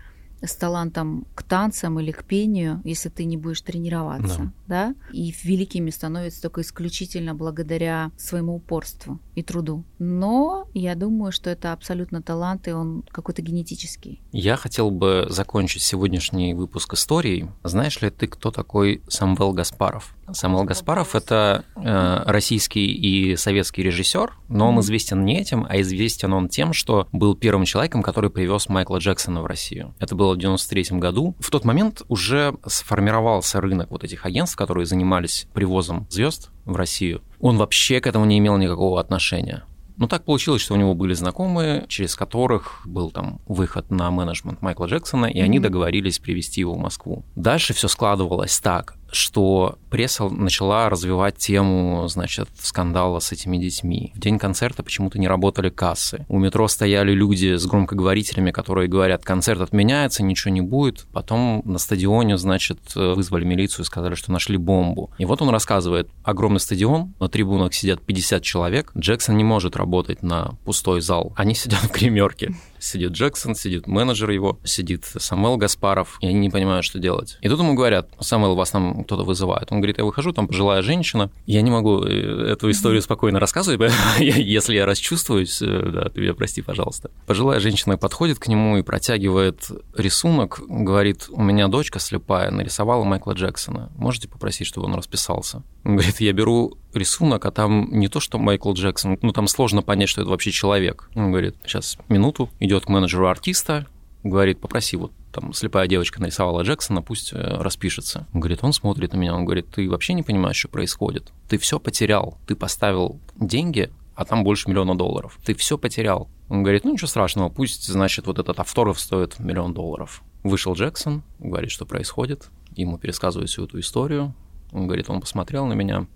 с талантом к танцам или к пению, если ты не будешь тренироваться, да. И великими становятся только исключительно благодаря своему упорству и труду. Но я думаю, что это абсолютно талант, и он какой-то генетический. Я хотел бы закончить сегодняшний выпуск историей. Знаешь ли ты, кто такой Самвел Гаспаров? Самвел Гаспаров – это э, российский и советский режиссер, но он известен не этим, а известен он тем, что был первым человеком, который привез Майкла Джексона в Россию. Это было в 93 году. В тот момент уже сформировался рынок вот этих агентств, которые занимались привозом звезд в Россию. Он вообще к этому не имел никакого отношения. Ну, так получилось, что у него были знакомые, через которых был там выход на менеджмент Майкла Джексона, и они Мгм. договорились привезти его в Москву. Дальше все складывалось так, что пресса начала развивать тему, значит, скандала с этими детьми. В день концерта почему-то не работали кассы. У метро стояли люди с громкоговорителями, которые говорят, концерт отменяется, ничего не будет. Потом на стадионе, значит, вызвали милицию и сказали, что нашли бомбу. И вот он рассказывает, огромный стадион, на трибунах сидят 50 человек, Джексон не может работать на пустой зал. Они сидят в гримерке. Сидит Джексон, сидит менеджер его, сидит Самуэл Гаспаров, и они не понимают, что делать. И тут ему говорят, Самуэл, вас там кто-то вызывает. Он говорит, я выхожу, там пожилая женщина. Я не могу э, эту историю спокойно рассказывать, [laughs] если я расчувствуюсь, э, да, ты меня прости, пожалуйста. Пожилая женщина подходит к нему и протягивает рисунок, говорит, у меня дочка слепая, нарисовала Майкла Джексона. Можете попросить, чтобы он расписался? Он говорит, я беру рисунок, а там не то, что Майкл Джексон, ну там сложно понять, что это вообще человек. Он говорит, сейчас минуту, идет к менеджеру артиста, говорит, попроси вот там слепая девочка нарисовала Джексона, пусть э, распишется. Он говорит, он смотрит на меня, он говорит, ты вообще не понимаешь, что происходит. Ты все потерял, ты поставил деньги, а там больше миллиона долларов. Ты все потерял. Он говорит, ну ничего страшного, пусть, значит, вот этот автограф стоит миллион долларов. Вышел Джексон, говорит, что происходит, ему пересказывают всю эту историю. Он говорит, он посмотрел на меня,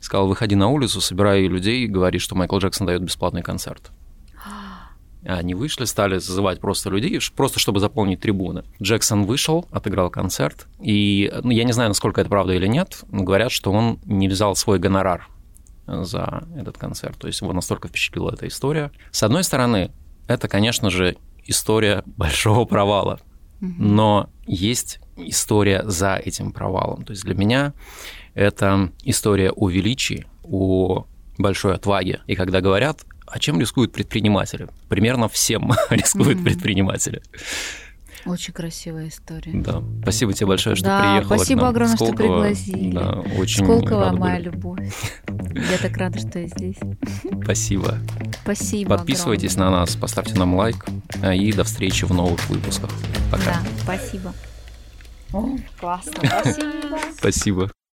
сказал, выходи на улицу, собирай людей, говори, что Майкл Джексон дает бесплатный концерт. Они вышли, стали зазывать просто людей, просто чтобы заполнить трибуны. Джексон вышел, отыграл концерт, и ну, я не знаю, насколько это правда или нет, но говорят, что он не взял свой гонорар за этот концерт. То есть его настолько впечатлила эта история. С одной стороны, это, конечно же, история большого провала, но есть история за этим провалом. То есть для меня это история о величии, о большой отваге. И когда говорят, а чем рискуют предприниматели? Примерно всем [laughs] рискуют mm-hmm. предприниматели. Очень красивая история. Да. Спасибо тебе большое, что да, приехала. Спасибо огромное, Сколково. что пригласили. Да, очень Сколково моя любовь. Я так рада, что я здесь. Спасибо. Спасибо. Подписывайтесь огромное. на нас, поставьте нам лайк. И до встречи в новых выпусках. Пока. Да, спасибо. О, классно. Спасибо. Спасибо.